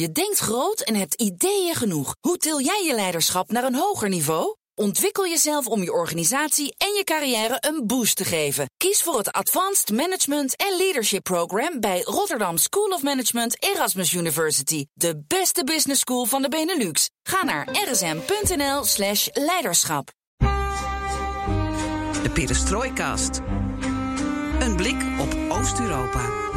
Je denkt groot en hebt ideeën genoeg. Hoe til jij je leiderschap naar een hoger niveau? Ontwikkel jezelf om je organisatie en je carrière een boost te geven. Kies voor het Advanced Management en Leadership Program bij Rotterdam School of Management Erasmus University. De beste business school van de Benelux. Ga naar rsm.nl/slash leiderschap. De Perestroikast. Een blik op Oost-Europa.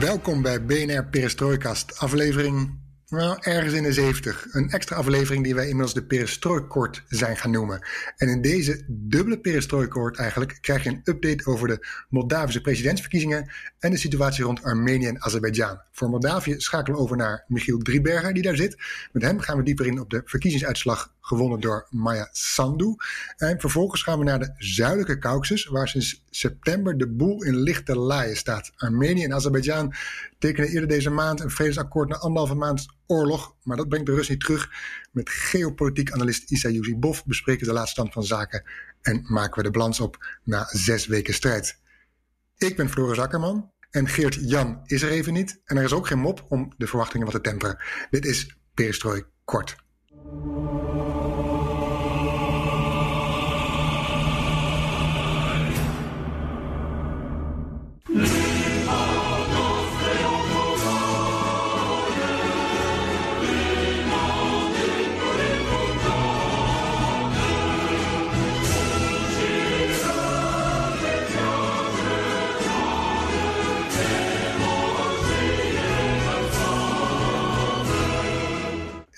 Welkom bij BNR Perestroikast, aflevering nou, ergens in de 70. Een extra aflevering die wij inmiddels de Perestroikort zijn gaan noemen. En in deze dubbele Perestroikort eigenlijk krijg je een update over de Moldavische presidentsverkiezingen en de situatie rond Armenië en Azerbeidzjan. Voor Moldavië schakelen we over naar Michiel Drieberger die daar zit. Met hem gaan we dieper in op de verkiezingsuitslag gewonnen door Maya Sandu. En vervolgens gaan we naar de zuidelijke Caucasus, waar sinds september de boel in lichte laaien staat. Armenië en Azerbeidzjan tekenen eerder deze maand een vredesakkoord na anderhalve maand oorlog, maar dat brengt de Rus niet terug. Met geopolitiek analist Isa Yusibov bespreken de laatste stand van zaken en maken we de balans op na zes weken strijd. Ik ben Floris Akkerman en Geert Jan is er even niet en er is ook geen mop om de verwachtingen wat te temperen. Dit is Perestrooi Kort.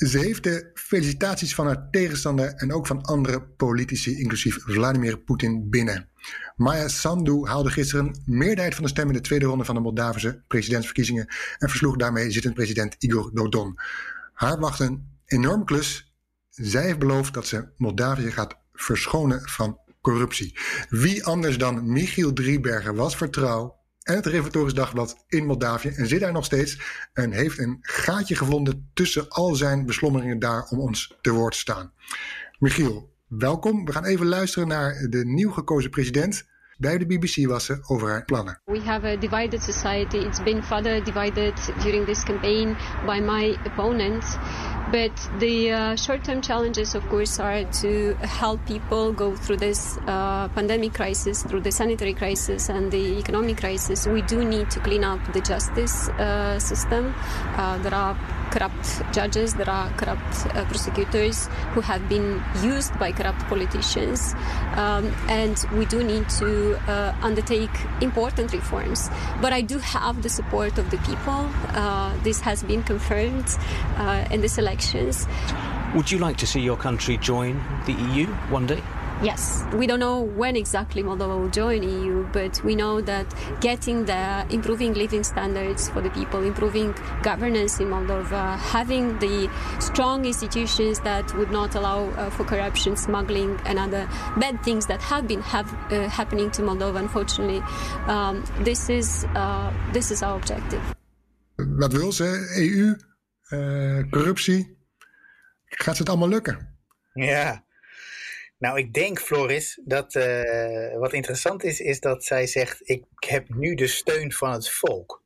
Ze heeft de felicitaties van haar tegenstander en ook van andere politici, inclusief Vladimir Poetin, binnen. Maya Sandu haalde gisteren een meerderheid van de stemmen in de tweede ronde van de Moldavische presidentsverkiezingen en versloeg daarmee zittend president Igor Dodon. Haar wacht een enorme klus. Zij heeft beloofd dat ze Moldavië gaat verschonen van corruptie. Wie anders dan Michiel Driebergen was vertrouw en het Reformatorisch Dagblad in Moldavië en zit daar nog steeds en heeft een gaatje gevonden tussen al zijn beslommeringen daar om ons te woord te staan. Michiel, welkom. We gaan even luisteren naar de nieuw gekozen president bij de BBC was ze over haar plannen. We have a divided society. It's been further divided during this campaign by my opponents. But the uh, short-term challenges, of course, are to help people go through this uh, pandemic crisis, through the sanitary crisis and the economic crisis. We do need to clean up the justice uh, system. Uh, there are corrupt judges, there are corrupt uh, prosecutors who have been used by corrupt politicians, um, and we do need to uh, undertake important reforms. But I do have the support of the people. this has been confirmed in this election elections. Would you like to see your country join the EU one day? Yes, we don't know when exactly Moldova will join EU, but we know that getting there, improving living standards for the people, improving governance in Moldova, having the strong institutions that would not allow uh, for corruption, smuggling, and other bad things that have been have, uh, happening to Moldova, unfortunately, um, this is uh, this is our objective. Wat wil ze? EU? uh, corruptie. Gaat ze het allemaal lukken? Ja. Nou, ik denk, Floris, dat uh, wat interessant is, is dat zij zegt: Ik heb nu de steun van het volk.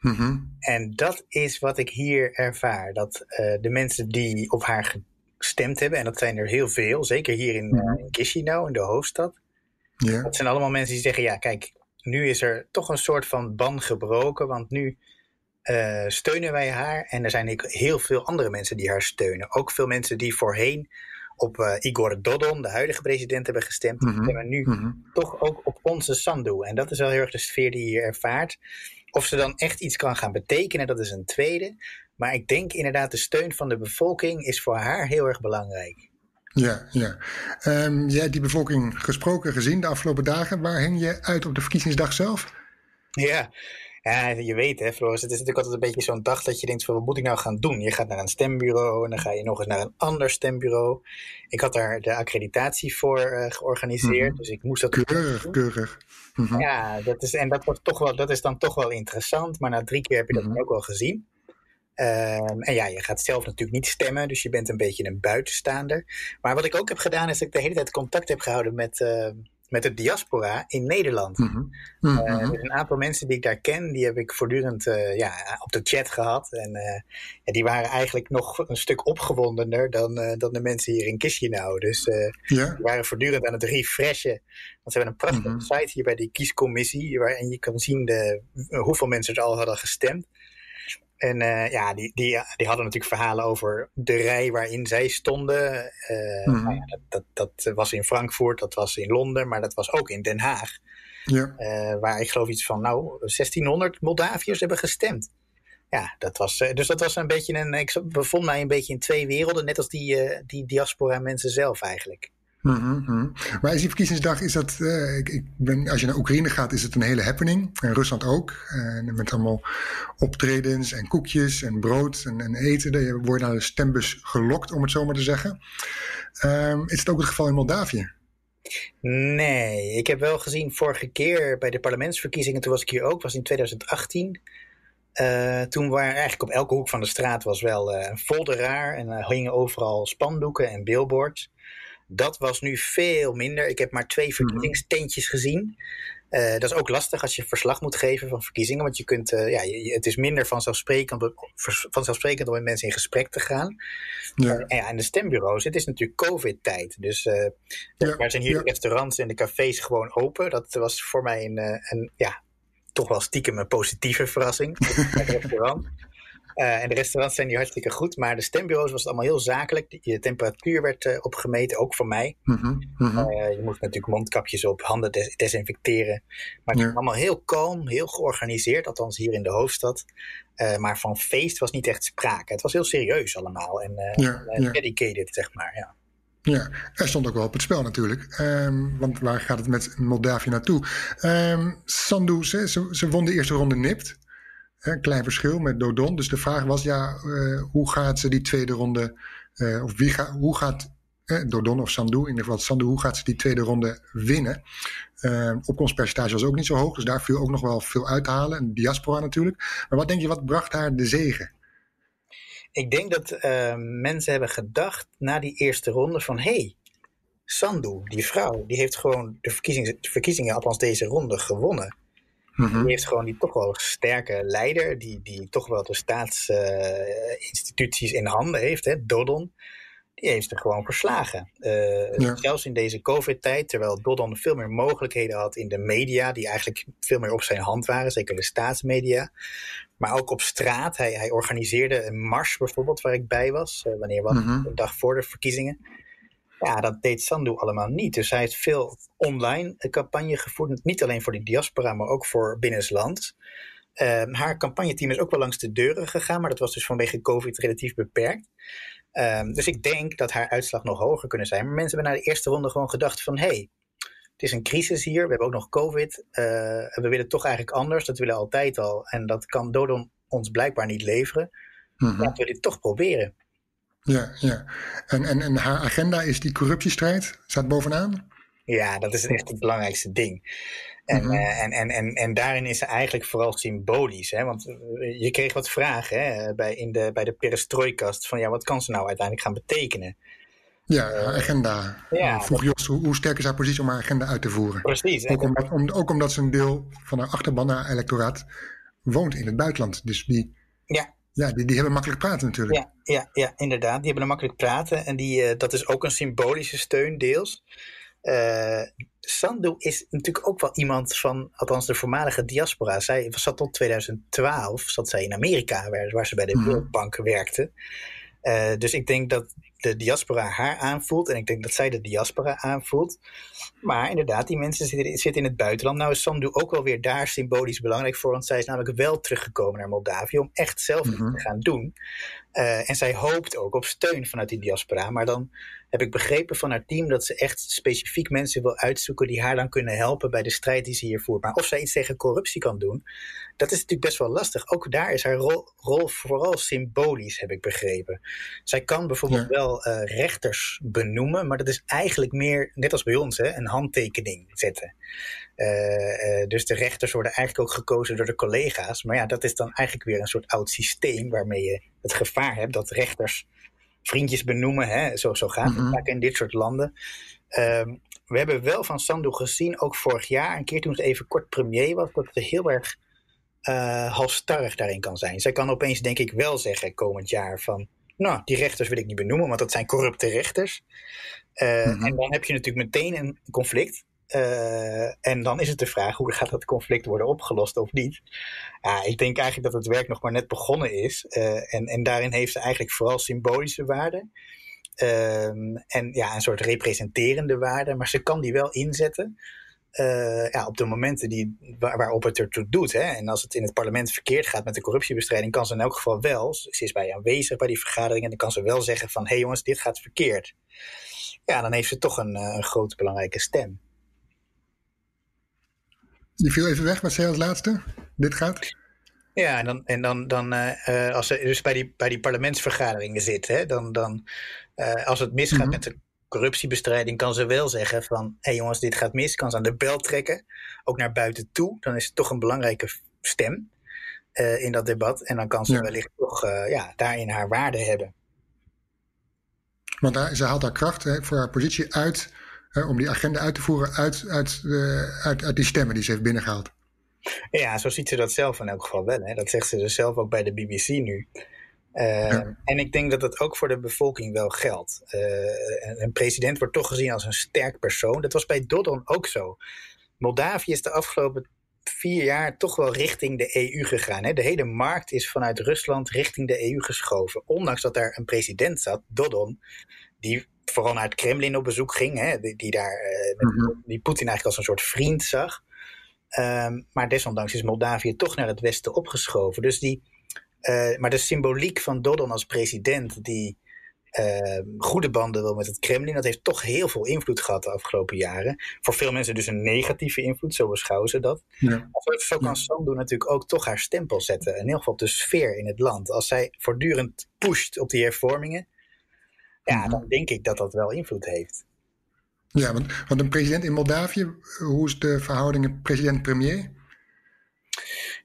Mm -hmm. En dat is wat ik hier ervaar. Dat uh, de mensen die op haar gestemd hebben, en dat zijn er heel veel, zeker hier in, mm -hmm. in Chisinau, in de hoofdstad. Ja. Dat zijn allemaal mensen die zeggen: Ja, kijk, nu is er toch een soort van ban gebroken, want nu uh, steunen wij haar. En er zijn heel veel andere mensen die haar steunen. Ook veel mensen die voorheen op uh, Igor Dodon, de huidige president, hebben gestemd. Mm -hmm. Nu mm -hmm. toch ook op onze Sandu. En dat is wel heel erg de sfeer die je ervaart. Of ze dan echt iets kan gaan betekenen, dat is een tweede. Maar ik denk inderdaad, de steun van de bevolking is voor haar heel erg belangrijk. Ja, ja. Um, jij hebt die bevolking gesproken, gezien de afgelopen dagen. Waar hing je uit op de verkiezingsdag zelf? Ja, ja, je weet hè, Floris, het is natuurlijk altijd een beetje zo'n dag dat je denkt van wat moet ik nou gaan doen? Je gaat naar een stembureau en dan ga je nog eens naar een ander stembureau. Ik had daar de accreditatie voor uh, georganiseerd, mm dus ik moest dat... Keurig, keurig. Mm -hmm. Ja, dat is, en dat, wordt toch wel, dat is dan toch wel interessant, maar na drie keer heb je dat mm -hmm. ook wel gezien. Um, en ja, je gaat zelf natuurlijk niet stemmen, dus je bent een beetje een buitenstaander. Maar wat ik ook heb gedaan, is dat ik de hele tijd contact heb gehouden met, uh, met de diaspora in Nederland. Mm dus een aantal mensen die ik daar ken, die heb ik voortdurend ja, op de chat gehad. En ja, die waren eigenlijk nog een stuk opgewondener dan, dan de mensen hier in Chisinau. Dus ja. die waren voortdurend aan het refreshen. Want ze hebben een prachtige mhm. site hier bij die kiescommissie, waarin je kan zien de, hoeveel mensen er al hadden gestemd. En uh, ja, die, die, die hadden natuurlijk verhalen over de rij waarin zij stonden. Uh, mm. nou ja, dat, dat, dat, was in Frankfurt, dat was in Londen, maar dat was ook in Den Haag. Ja. Uh, waar ik geloof iets van, nou, 1600 Moldaviërs hebben gestemd. Ja, dat was, dus dat was een beetje een. Ik bevond mij een beetje in twee werelden, net als die, die diaspora mensen zelf eigenlijk. Mm -hmm. Maar is die verkiezingsdag, is dat, uh, ik, ik, ben, als je naar Oekraïne gaat, is het een hele happening. En Rusland ook. Uh, met allemaal optredens en koekjes en brood en, en eten. Je wordt naar de stembus gelokt, om het zo maar te zeggen. Um, is het ook het geval in Moldavië? Nee, ik heb wel gezien vorige keer bij de parlementsverkiezingen, toen was ik hier ook, was in 2018. Uh, eh, toen waren eigenlijk op elke hoek van de straat was wel een folder raar en hingen overal spandoeken en billboards. Dat was nu veel minder. Ik heb maar twee mhm. verkiezingstentjes gezien. Uh, dat is ook lastig als je verslag moet geven van verkiezingen. Want je kunt, uh, ja, je, het is minder vanzelfsprekend, vanzelfsprekend om met mensen in gesprek te gaan. Ja. Uh, en, ja, en de stembureaus, het is natuurlijk COVID-tijd. Dus ja. waar zijn hier de restaurants en de cafés gewoon open? Dat was voor mij een, een ja, toch wel stiekem een positieve verrassing. het restaurant. Uh, en de restaurants zijn hier hartstikke goed. Maar de stembureaus was het allemaal heel zakelijk. De temperatuur werd uh, opgemeten, ook voor mij. Mm -hmm, uh, je moest natuurlijk mondkapjes op, handen des desinfecteren. Maar het was allemaal heel kalm, heel georganiseerd. Althans hier in de hoofdstad. maar van feest was niet echt sprake. Het was heel serieus allemaal. En, ja, en dedicated, zeg maar. Ja. Ja, er stond ook wel op het spel natuurlijk. Um, want waar gaat het met Moldavië naartoe? Um, Sandu, ze, ze, ze won de eerste ronde nipt. Een klein verschil met Dodon. Dus de vraag was, ja, uh, hoe gaat ze die tweede ronde, uh, of wie gaat, hoe gaat Dodon of Sandu, in ieder geval Sandu, hoe gaat ze die tweede ronde winnen? opkomstpercentage was ook niet zo hoog, dus daar viel ook nog wel veel uit te halen. En diaspora natuurlijk. Maar wat denk je, wat bracht haar de zegen? Ik denk dat mensen hebben gedacht na die eerste ronde van, hey, Sandu, die vrouw, die heeft gewoon de verkiezingen, de verkiezingen althans deze ronde gewonnen. Mhm. Die heeft gewoon die toch wel sterke leider, die, die toch wel de staatsinstituties uh, in handen heeft, hè, Dodon. Die heeft er gewoon verslagen. Uh, Zelfs in deze COVID-tijd, terwijl Dodon veel meer mogelijkheden had in de media, die eigenlijk veel meer op zijn hand waren, zeker de staatsmedia. Maar ook op straat. Hij, hij organiseerde een mars bijvoorbeeld, waar ik bij was, uh, wanneer was, mm een dag voor de verkiezingen. Ja, dat deed Sandu allemaal niet. Dus hij heeft veel online campagne gevoerd. Niet alleen voor de diaspora, maar ook voor binnenlands. Uh, haar campagneteam is ook wel langs de deuren gegaan, maar dat was dus vanwege COVID relatief beperkt. Uh, dus ik denk dat haar uitslag nog hoger kunnen zijn. Maar mensen hebben na de eerste ronde gewoon gedacht van... hé, hey, het is een crisis hier, we hebben ook nog COVID. Uh, we willen toch eigenlijk anders, dat willen we altijd al. En dat kan Dodon ons blijkbaar niet leveren. Mm Laten we dit toch proberen. Ja, ja. En, en, en haar agenda is die corruptiestrijd? Staat bovenaan? Ja, dat is echt het belangrijkste ding. En, mm -hmm. en, en, en, en daarin is ze eigenlijk vooral symbolisch. Hè? Want eh, je kreeg wat vragen hè, bij, in de, bij de perestrooikast. Van ja, wat kan ze nou uiteindelijk gaan betekenen? Ja, haar agenda. Ja, Vroeg Jos, hoe, hoe, sterk is haar positie om haar agenda uit te voeren? Precies. Ook omdat, om, ook omdat ze een deel van haar achterban, haar electoraat, woont in het buitenland. Dus die, ja. Ja, die, die hebben makkelijk praten natuurlijk. Ja, ja, ja, inderdaad. Die hebben een makkelijk praten. En die, uh, dat is ook een symbolische steun deels. Uh, Sandu is natuurlijk ook wel iemand van, althans de voormalige diaspora. Zij zat tot 2012, zat zij in Amerika, waar, waar ze bij de mm Wereldbank werkte. Uh, dus ik denk dat de diaspora haar aanvoelt. En ik denk dat zij de diaspora aanvoelt. Maar inderdaad, die mensen zitten, zitten in het buitenland. Nou is Sandu ook wel weer daar symbolisch belangrijk voor. Want zij is namelijk wel teruggekomen naar Moldavië om echt zelf mm te gaan doen. Uh, en zij hoopt ook op steun vanuit die diaspora. Maar dan heb ik begrepen van haar team dat ze echt specifiek mensen wil uitzoeken die haar dan kunnen helpen bij de strijd die ze hier voert. Maar of zij iets tegen corruptie kan doen, dat is natuurlijk best wel lastig. Ook daar is haar rol, rol vooral symbolisch, heb ik begrepen. Zij kan bijvoorbeeld wel uh, rechters benoemen, maar dat is eigenlijk meer, net als bij ons, hè, een handtekening zetten. Uh, uh, dus de rechters worden eigenlijk ook gekozen door de collega's. Maar ja, dat is dan eigenlijk weer een soort oud systeem waarmee je het gevaar hebt dat rechters vriendjes benoemen. Hè? Zo, zo gaat het -hmm. vaak in dit soort landen. Um, we hebben wel van Sandu gezien, ook vorig jaar, een keer toen het even kort premier was, dat het heel erg uh, halstarrig daarin kan zijn. Zij kan opeens, denk ik, wel zeggen komend jaar van, nou, die rechters wil ik niet benoemen, want dat zijn corrupte rechters. Uh, En dan heb je natuurlijk meteen een conflict. Uh, en dan is het de vraag, hoe gaat dat conflict worden opgelost of niet? Ja, ik denk eigenlijk dat het werk nog maar net begonnen is. en, en daarin heeft ze eigenlijk vooral symbolische waarde. Um, en ja, een soort representerende waarde. Maar ze kan die wel inzetten. Uh, ja, op de momenten die, waar, waarop het ertoe doet. Hè. En als het in het parlement verkeerd gaat met de corruptiebestrijding, kan ze in elk geval wel, ze is bij aanwezig bij die vergaderingen, en dan kan ze wel zeggen van, hé hey jongens, dit gaat verkeerd. Ja, dan heeft ze toch een, een grote belangrijke stem. Die viel even weg, wat zei als laatste? Dit gaat? Ja, en dan, en dan, dan uh, als ze dus bij die, bij die parlementsvergaderingen zit, hè, dan, dan uh, als het misgaat mm -hmm. met de corruptiebestrijding, kan ze wel zeggen van, hé hey jongens, dit gaat mis, kan ze aan de bel trekken, ook naar buiten toe. Dan is het toch een belangrijke stem uh, in dat debat en dan kan ze ja. wellicht toch ja, daarin haar waarde hebben. Want daar, ze haalt haar kracht hè, voor haar positie uit, om die agenda uit te voeren uit, uit, uit, uit die stemmen die ze heeft binnengehaald. Ja, zo ziet ze dat zelf in elk geval wel. Hè. Dat zegt ze dus zelf ook bij de BBC nu. Uh, ja. En ik denk dat dat ook voor de bevolking wel geldt. Uh, een, president wordt toch gezien als een sterk persoon. Dat was bij Dodon ook zo. Moldavië is de afgelopen vier jaar toch wel richting de EU gegaan. Hè. De hele markt is vanuit Rusland richting de EU geschoven. Ondanks dat daar een president zat, Dodon, die vooral naar het Kremlin op bezoek ging. Hè, die, die daar, uh, mm -hmm. die Poetin eigenlijk als een soort vriend zag. Um, maar desondanks is Moldavië toch naar het westen opgeschoven. Dus die, uh, maar de symboliek van Dodon als president, die uh, goede banden wil met het Kremlin, dat heeft toch heel veel invloed gehad de afgelopen jaren. Voor veel mensen dus een negatieve invloed, zo beschouwen ze dat. Ja. Zo kan Sandu natuurlijk ook toch haar stempel zetten. In ieder geval op de sfeer in het land. Als zij voortdurend pusht op die hervormingen, ja, mm-hmm. dan denk ik dat dat wel invloed heeft. Ja, want, want een president in Moldavië, hoe is de verhouding president-premier?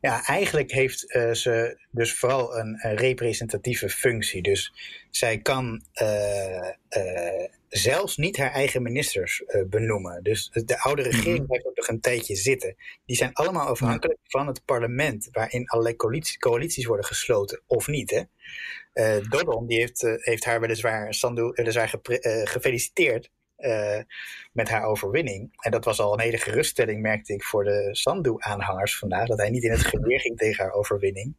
Ja, eigenlijk heeft uh, ze dus vooral een, een, representatieve functie. Dus zij kan uh, uh, zelfs niet haar eigen ministers benoemen. Dus de oude regering mm-hmm. blijft ook nog een tijdje zitten. Die zijn allemaal afhankelijk van het parlement, waarin allerlei coalities, coalities worden gesloten, of niet. Hè? Dodon die heeft, heeft haar weliswaar, Sandu, weliswaar gefeliciteerd met haar overwinning. En dat was al een hele geruststelling, merkte ik, voor de Sandu-aanhangers vandaag. Dat hij niet in het geweer ging tegen haar overwinning.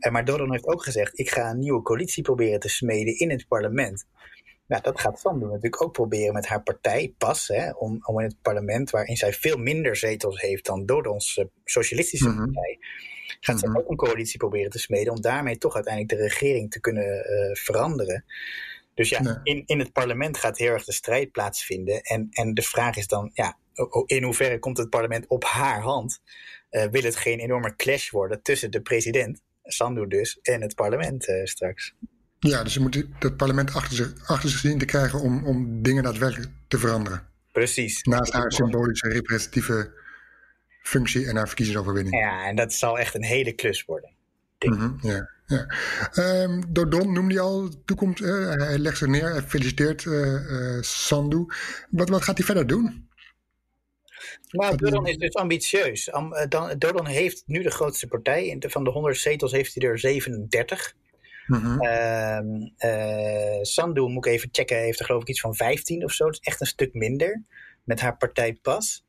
Uh, maar Dodon heeft ook gezegd: ik ga een nieuwe coalitie proberen te smeden in het parlement. Nou, dat gaat Sandu natuurlijk ook proberen met haar partij, PAS, hè, om, om in het parlement, waarin zij veel minder zetels heeft dan Dodons uh, socialistische mm-hmm. partij, gaat mm-hmm. ze ook een coalitie proberen te smeden om daarmee toch uiteindelijk de regering te kunnen veranderen. Dus ja, nee. in, in het parlement gaat heel erg de strijd plaatsvinden. En, en de vraag is dan, ja, in hoeverre komt het parlement op haar hand? Uh, wil het geen enorme clash worden tussen de president, Sandu dus, en het parlement uh, straks? Ja, dus je moet het parlement achter zich, achter zich zien te krijgen om, om dingen daadwerkelijk te veranderen. Precies. Naast haar symbolische representatieve functie en haar verkiezingsoverwinning. Ja, en dat zal echt een hele klus worden. Mm -hmm, ja. Ja. Um, Dodon noemde je al, toekomst, uh, hij legt zich neer, hij feliciteert uh, uh, Sandu. Wat, wat gaat hij verder doen? Nou, Dodon is dus ambitieus. Am, Dodon heeft nu de grootste partij. Van de 100 zetels heeft hij er 37. Mm -hmm. uh, Sandu, moet ik even checken, heeft er geloof ik iets van 15 of zo. Dat is echt een stuk minder met haar partij pas.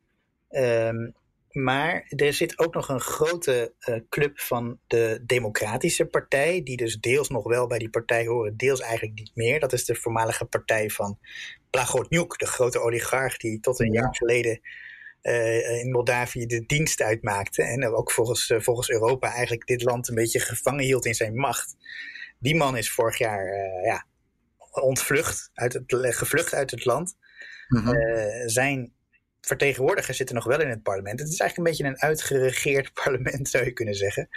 Um, maar er zit ook nog een grote uh, club van de Democratische Partij, die dus deels nog wel bij die partij horen, deels eigenlijk niet meer. Dat is de voormalige partij van Plagotniuk, de grote oligarch die tot een ja. jaar geleden uh, in Moldavië de dienst uitmaakte. En ook volgens, uh, volgens Europa eigenlijk dit land een beetje gevangen hield in zijn macht. Die man is vorig jaar ja, ontvlucht, uit het, gevlucht uit het land. Mm -hmm. zijn vertegenwoordigers zitten nog wel in het parlement. Het is eigenlijk een beetje een uitgeregeerd parlement, zou je kunnen zeggen.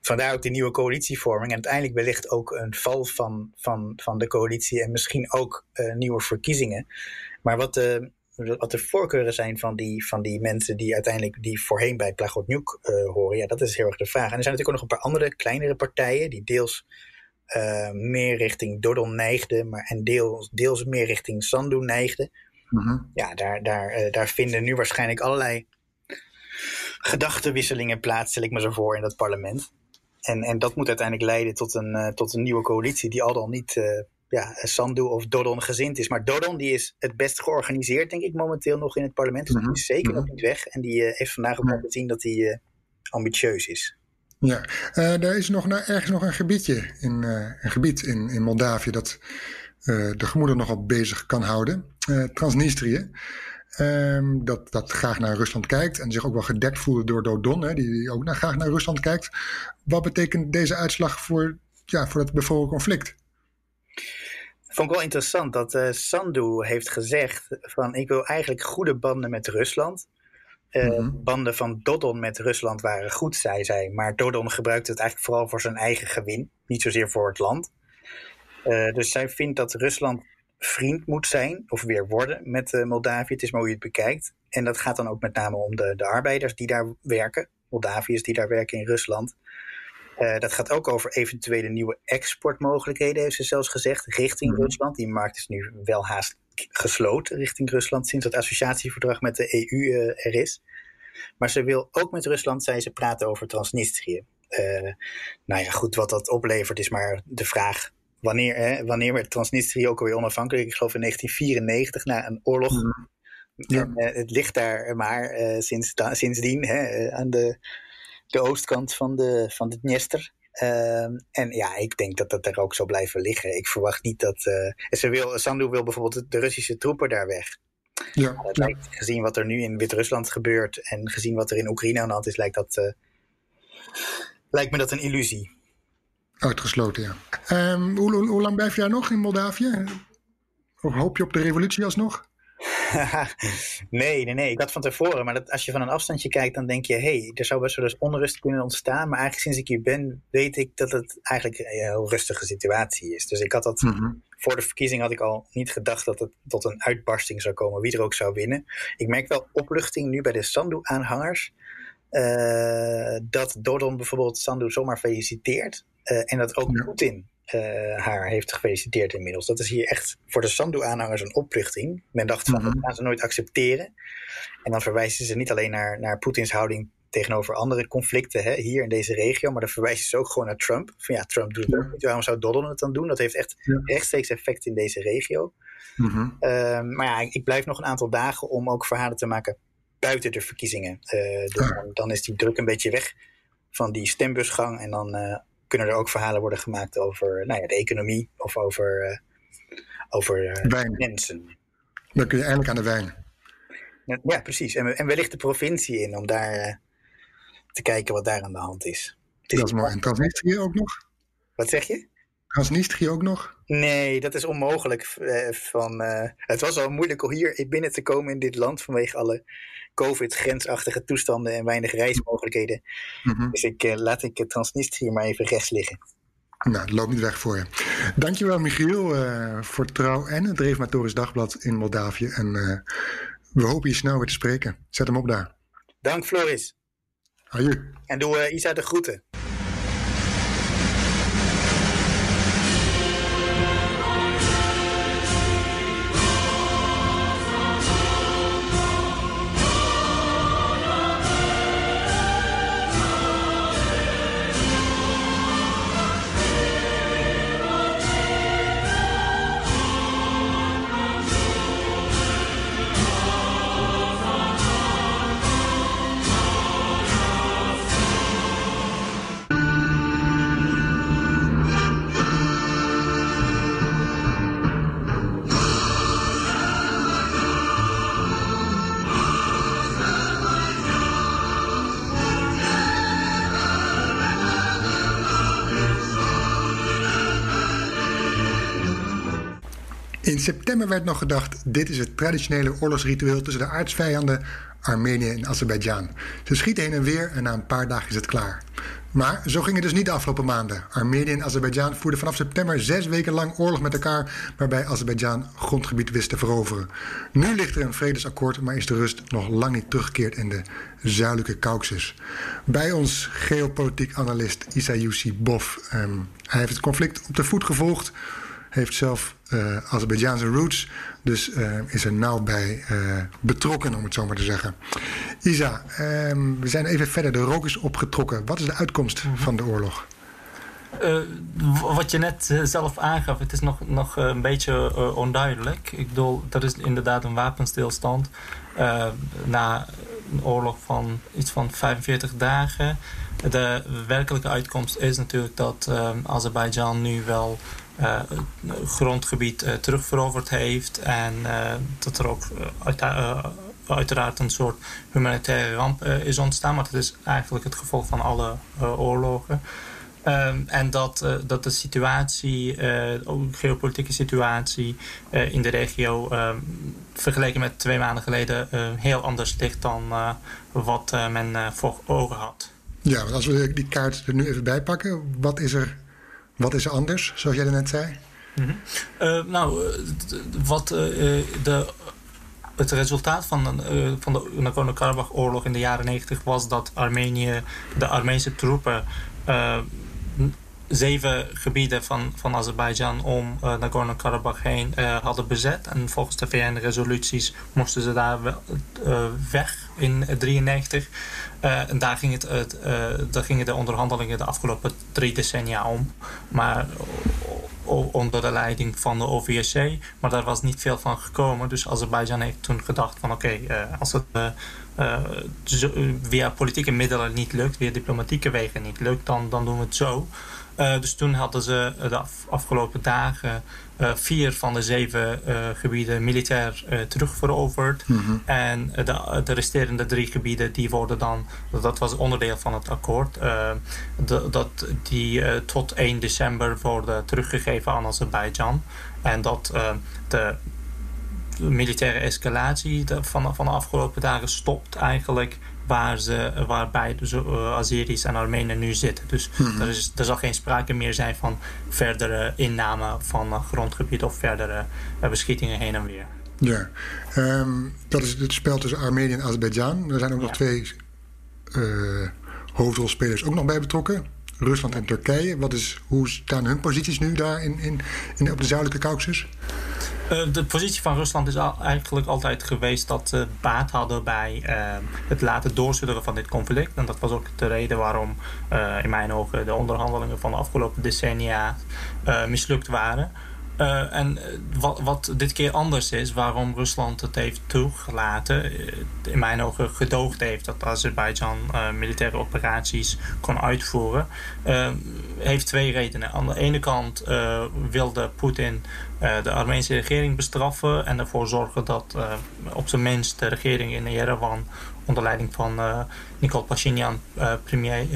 Vandaar ook die nieuwe coalitievorming. En uiteindelijk wellicht ook een val van, van, van de coalitie en misschien ook uh, nieuwe verkiezingen. Maar wat de, wat de voorkeuren zijn van die, van die mensen die uiteindelijk die voorheen bij Plagotniuk uh, horen, ja, dat is heel erg de vraag. En er zijn natuurlijk ook nog een paar andere kleinere partijen die deels uh, meer richting Dodon neigden, maar en deels, deels meer richting Sandu neigden. Mhm. Ja, daar, daar, daar vinden nu waarschijnlijk allerlei gedachtenwisselingen plaats, stel ik me zo voor, in dat parlement. En, en dat moet uiteindelijk leiden tot een, tot een nieuwe coalitie die al dan niet ja, Sandu of Dodon gezind is. Maar Dodon die is het best georganiseerd, denk ik, momenteel nog in het parlement. Dus die mhm. is zeker nog mhm. niet weg. En die heeft vandaag ook laten zien dat hij ambitieus is. Ja, uh, er is nog nou, ergens nog een gebiedje in, uh, een gebied in, in Moldavië dat uh, de gemoeder nogal bezig kan houden. Transnistrië. Um, dat, dat graag naar Rusland kijkt en zich ook wel gedekt voelde door Dodon, hè, die, ook naar, graag naar Rusland kijkt. Wat betekent deze uitslag voor, ja, voor het bevroren conflict? Vond ik wel interessant dat Sandu heeft gezegd van ik wil eigenlijk goede banden met Rusland. Uh, Banden van Dodon met Rusland waren goed, zei zij. Maar Dodon gebruikte het eigenlijk vooral voor zijn eigen gewin, niet zozeer voor het land. Uh, dus zij vindt dat Rusland vriend moet zijn, of weer worden, met uh, Moldavië. Het is maar hoe je het bekijkt. En dat gaat dan ook met name om de, de arbeiders die daar werken, Moldaviërs die daar werken in Rusland. dat gaat ook over eventuele nieuwe exportmogelijkheden, heeft ze zelfs gezegd, richting mhm. Rusland. Die markt is nu wel haast gesloten richting Rusland sinds het associatieverdrag met de EU uh, eh, er is. Maar ze wil ook met Rusland, zei ze, praten over Transnistrië. Uh, nou ja, goed, wat dat oplevert is maar de vraag wanneer, hè, wanneer werd Transnistrië ook alweer onafhankelijk? Ik geloof in 1994, na een oorlog. Mhm. Ja. En, uh, het ligt daar maar uh, sinds, sindsdien hè, aan de, de oostkant van de, van de Dniester. Ehm, en ja, ik denk dat dat er ook zal blijven liggen. Ik verwacht niet dat. Uh, ze wil, Sandu wil bijvoorbeeld de Russische troepen daar weg. Ja, dat lijkt, gezien wat er nu in Wit-Rusland gebeurt en gezien wat er in Oekraïne aan de hand is, lijkt, dat, lijkt me dat een illusie. Uitgesloten, ja. Um, hoe, hoe, hoe, lang blijf je daar nog in Moldavië? Of hoop je op de revolutie alsnog? nee, nee, nee. Ik had van tevoren, maar dat, als je van een afstandje kijkt, dan denk je: hé, hey, er zou best wel eens onrust kunnen ontstaan. Maar eigenlijk sinds ik hier ben, weet ik dat het eigenlijk een heel rustige situatie is. Dus ik had dat. Mhm. Voor de verkiezing had ik al niet gedacht dat het tot een uitbarsting zou komen, wie er ook zou winnen. Ik merk wel opluchting nu bij de Sandu-aanhangers. Uh, dat Dodon bijvoorbeeld Sandu zomaar feliciteert. Uh, en dat ook Poetin uh, haar heeft gefeliciteerd inmiddels. Dat is hier echt voor de Sandu-aanhangers een opluchting. Men dacht van, dat mhm. gaan ze nooit accepteren. En dan verwijzen ze niet alleen naar, naar Poetins houding tegenover andere conflicten hè, hier in deze regio, maar dan verwijzen ze ook gewoon naar Trump. Van ja, Trump doet het ook niet. Waarom zou Donald het dan doen? Dat heeft echt rechtstreeks effect in deze regio. Mm -hmm. uh, maar ja, ik blijf nog een aantal dagen om ook verhalen te maken buiten de verkiezingen. Uh, dan, dan, is die druk een beetje weg van die stembusgang en dan uh, kunnen er ook verhalen worden gemaakt over nou ja, de economie of over, uh, over mensen. Dan kun je eindelijk aan de wijn. Ja, precies. En, en wellicht de provincie in om daar te kijken wat daar aan de hand is. is dat is mooi. En Transnistrië ook nog? Wat zeg je? Transnistrië ook nog? Nee, dat is onmogelijk. van, het was al moeilijk om hier binnen te komen in dit land vanwege alle COVID-grensachtige toestanden en weinig reismogelijkheden. Mhm. Dus ik, uh, laat ik Transnistrië maar even rechts liggen. Nou, dat loopt niet weg voor je. Dankjewel, Michiel, voor Trouw en het Reformatorisch Dagblad in Moldavië. En we hopen je snel weer te spreken. Zet hem op daar. Dank, Floris. Aju. En doe Isa de groeten. In september werd nog gedacht: dit is het traditionele oorlogsritueel tussen de aardsvijanden Armenië en Azerbeidzjan. Ze schieten heen en weer en na een paar dagen is het klaar. Maar zo ging het dus niet de afgelopen maanden. Armenië en Azerbeidzjan voerden vanaf september zes weken lang oorlog met elkaar, waarbij Azerbeidzjan grondgebied wist te veroveren. Nu ligt er een vredesakkoord, maar is de rust nog lang niet teruggekeerd in de zuidelijke Caucasus. Bij ons geopolitiek analist Isa Bov. Um, hij heeft het conflict op de voet gevolgd heeft zelf uh, Azerbeidzjaanse roots. Dus uh, is er nauw bij uh, betrokken, om het zo maar te zeggen. Isa, ehm, we zijn even verder. De rook is opgetrokken. Wat is de uitkomst mhm. van de oorlog? wat je net zelf aangaf, het is nog, nog een beetje onduidelijk. Ik bedoel, dat is inderdaad een wapenstilstand. na een oorlog van iets van 45 dagen. De werkelijke uitkomst is natuurlijk dat uh, Azerbeidzjan nu wel uh, grondgebied uh, terugveroverd heeft. En uh, dat er ook uiteraard een soort humanitaire ramp is ontstaan. Maar dat is eigenlijk het gevolg van alle oorlogen. Um, en dat, dat de situatie, ook de geopolitieke situatie in de regio, vergeleken met twee maanden geleden, heel anders ligt dan wat men voor ogen had. Ja, als we die kaart er nu even bij pakken, wat is er, wat is er anders, zoals jij net zei? Mm -hmm. nou, wat de het resultaat van, van de Nagorno-Karabakh-oorlog in de jaren 90 was dat Armenië, de Armeense troepen, zeven gebieden van, van Azerbeidzjan om uh, Nagorno-Karabakh heen uh, hadden bezet. En volgens de VN-resoluties moesten ze daar wel, uh, weg in 1993. en daar, ging het, daar gingen de onderhandelingen de afgelopen drie decennia om. Maar onder de leiding van de OVSC. Maar daar was niet veel van gekomen. Dus Azerbeidzjan heeft toen gedacht van oké, als het via politieke middelen niet lukt, via diplomatieke wegen niet lukt, dan, dan doen we het zo. Uh, dus toen hadden ze de af, afgelopen dagen uh, vier van de zeven uh, gebieden militair terugveroverd. Mm -hmm. En de, de, resterende drie gebieden, die worden dan, dat was onderdeel van het akkoord, de, dat die tot 1 december worden teruggegeven aan Azerbeidzjan. En dat de militaire escalatie van, van de afgelopen dagen stopt eigenlijk waar ze, waarbij de uh, Azeris en Armenen nu zitten. Dus mhm. er, is, er zal geen sprake meer zijn van verdere inname van grondgebied of verdere uh, beschietingen heen en weer. Ja, um, dat is het spel tussen Armenië en Azerbeidzjan. Er zijn ook nog twee uh, hoofdrolspelers ook nog bij betrokken. Rusland en Turkije. Wat is, hoe staan hun posities nu daar in, in, in op de zuidelijke Caucasus? Uh, de positie van Rusland is eigenlijk altijd geweest dat ze baat hadden bij uh, het laten doorsudderen van dit conflict. En dat was ook de reden waarom uh, in mijn ogen de onderhandelingen van de afgelopen decennia mislukt waren. Uh, en wat, wat, dit keer anders is, waarom Rusland het heeft toegelaten, in mijn ogen gedoogd heeft dat Azerbeidzjan uh, militaire operaties kon uitvoeren, heeft twee redenen. Aan de ene kant wilde Poetin de Armeense regering bestraffen en ervoor zorgen dat op zijn minst de regering in Yerevan onder leiding van Nikol Pashinyan, premier,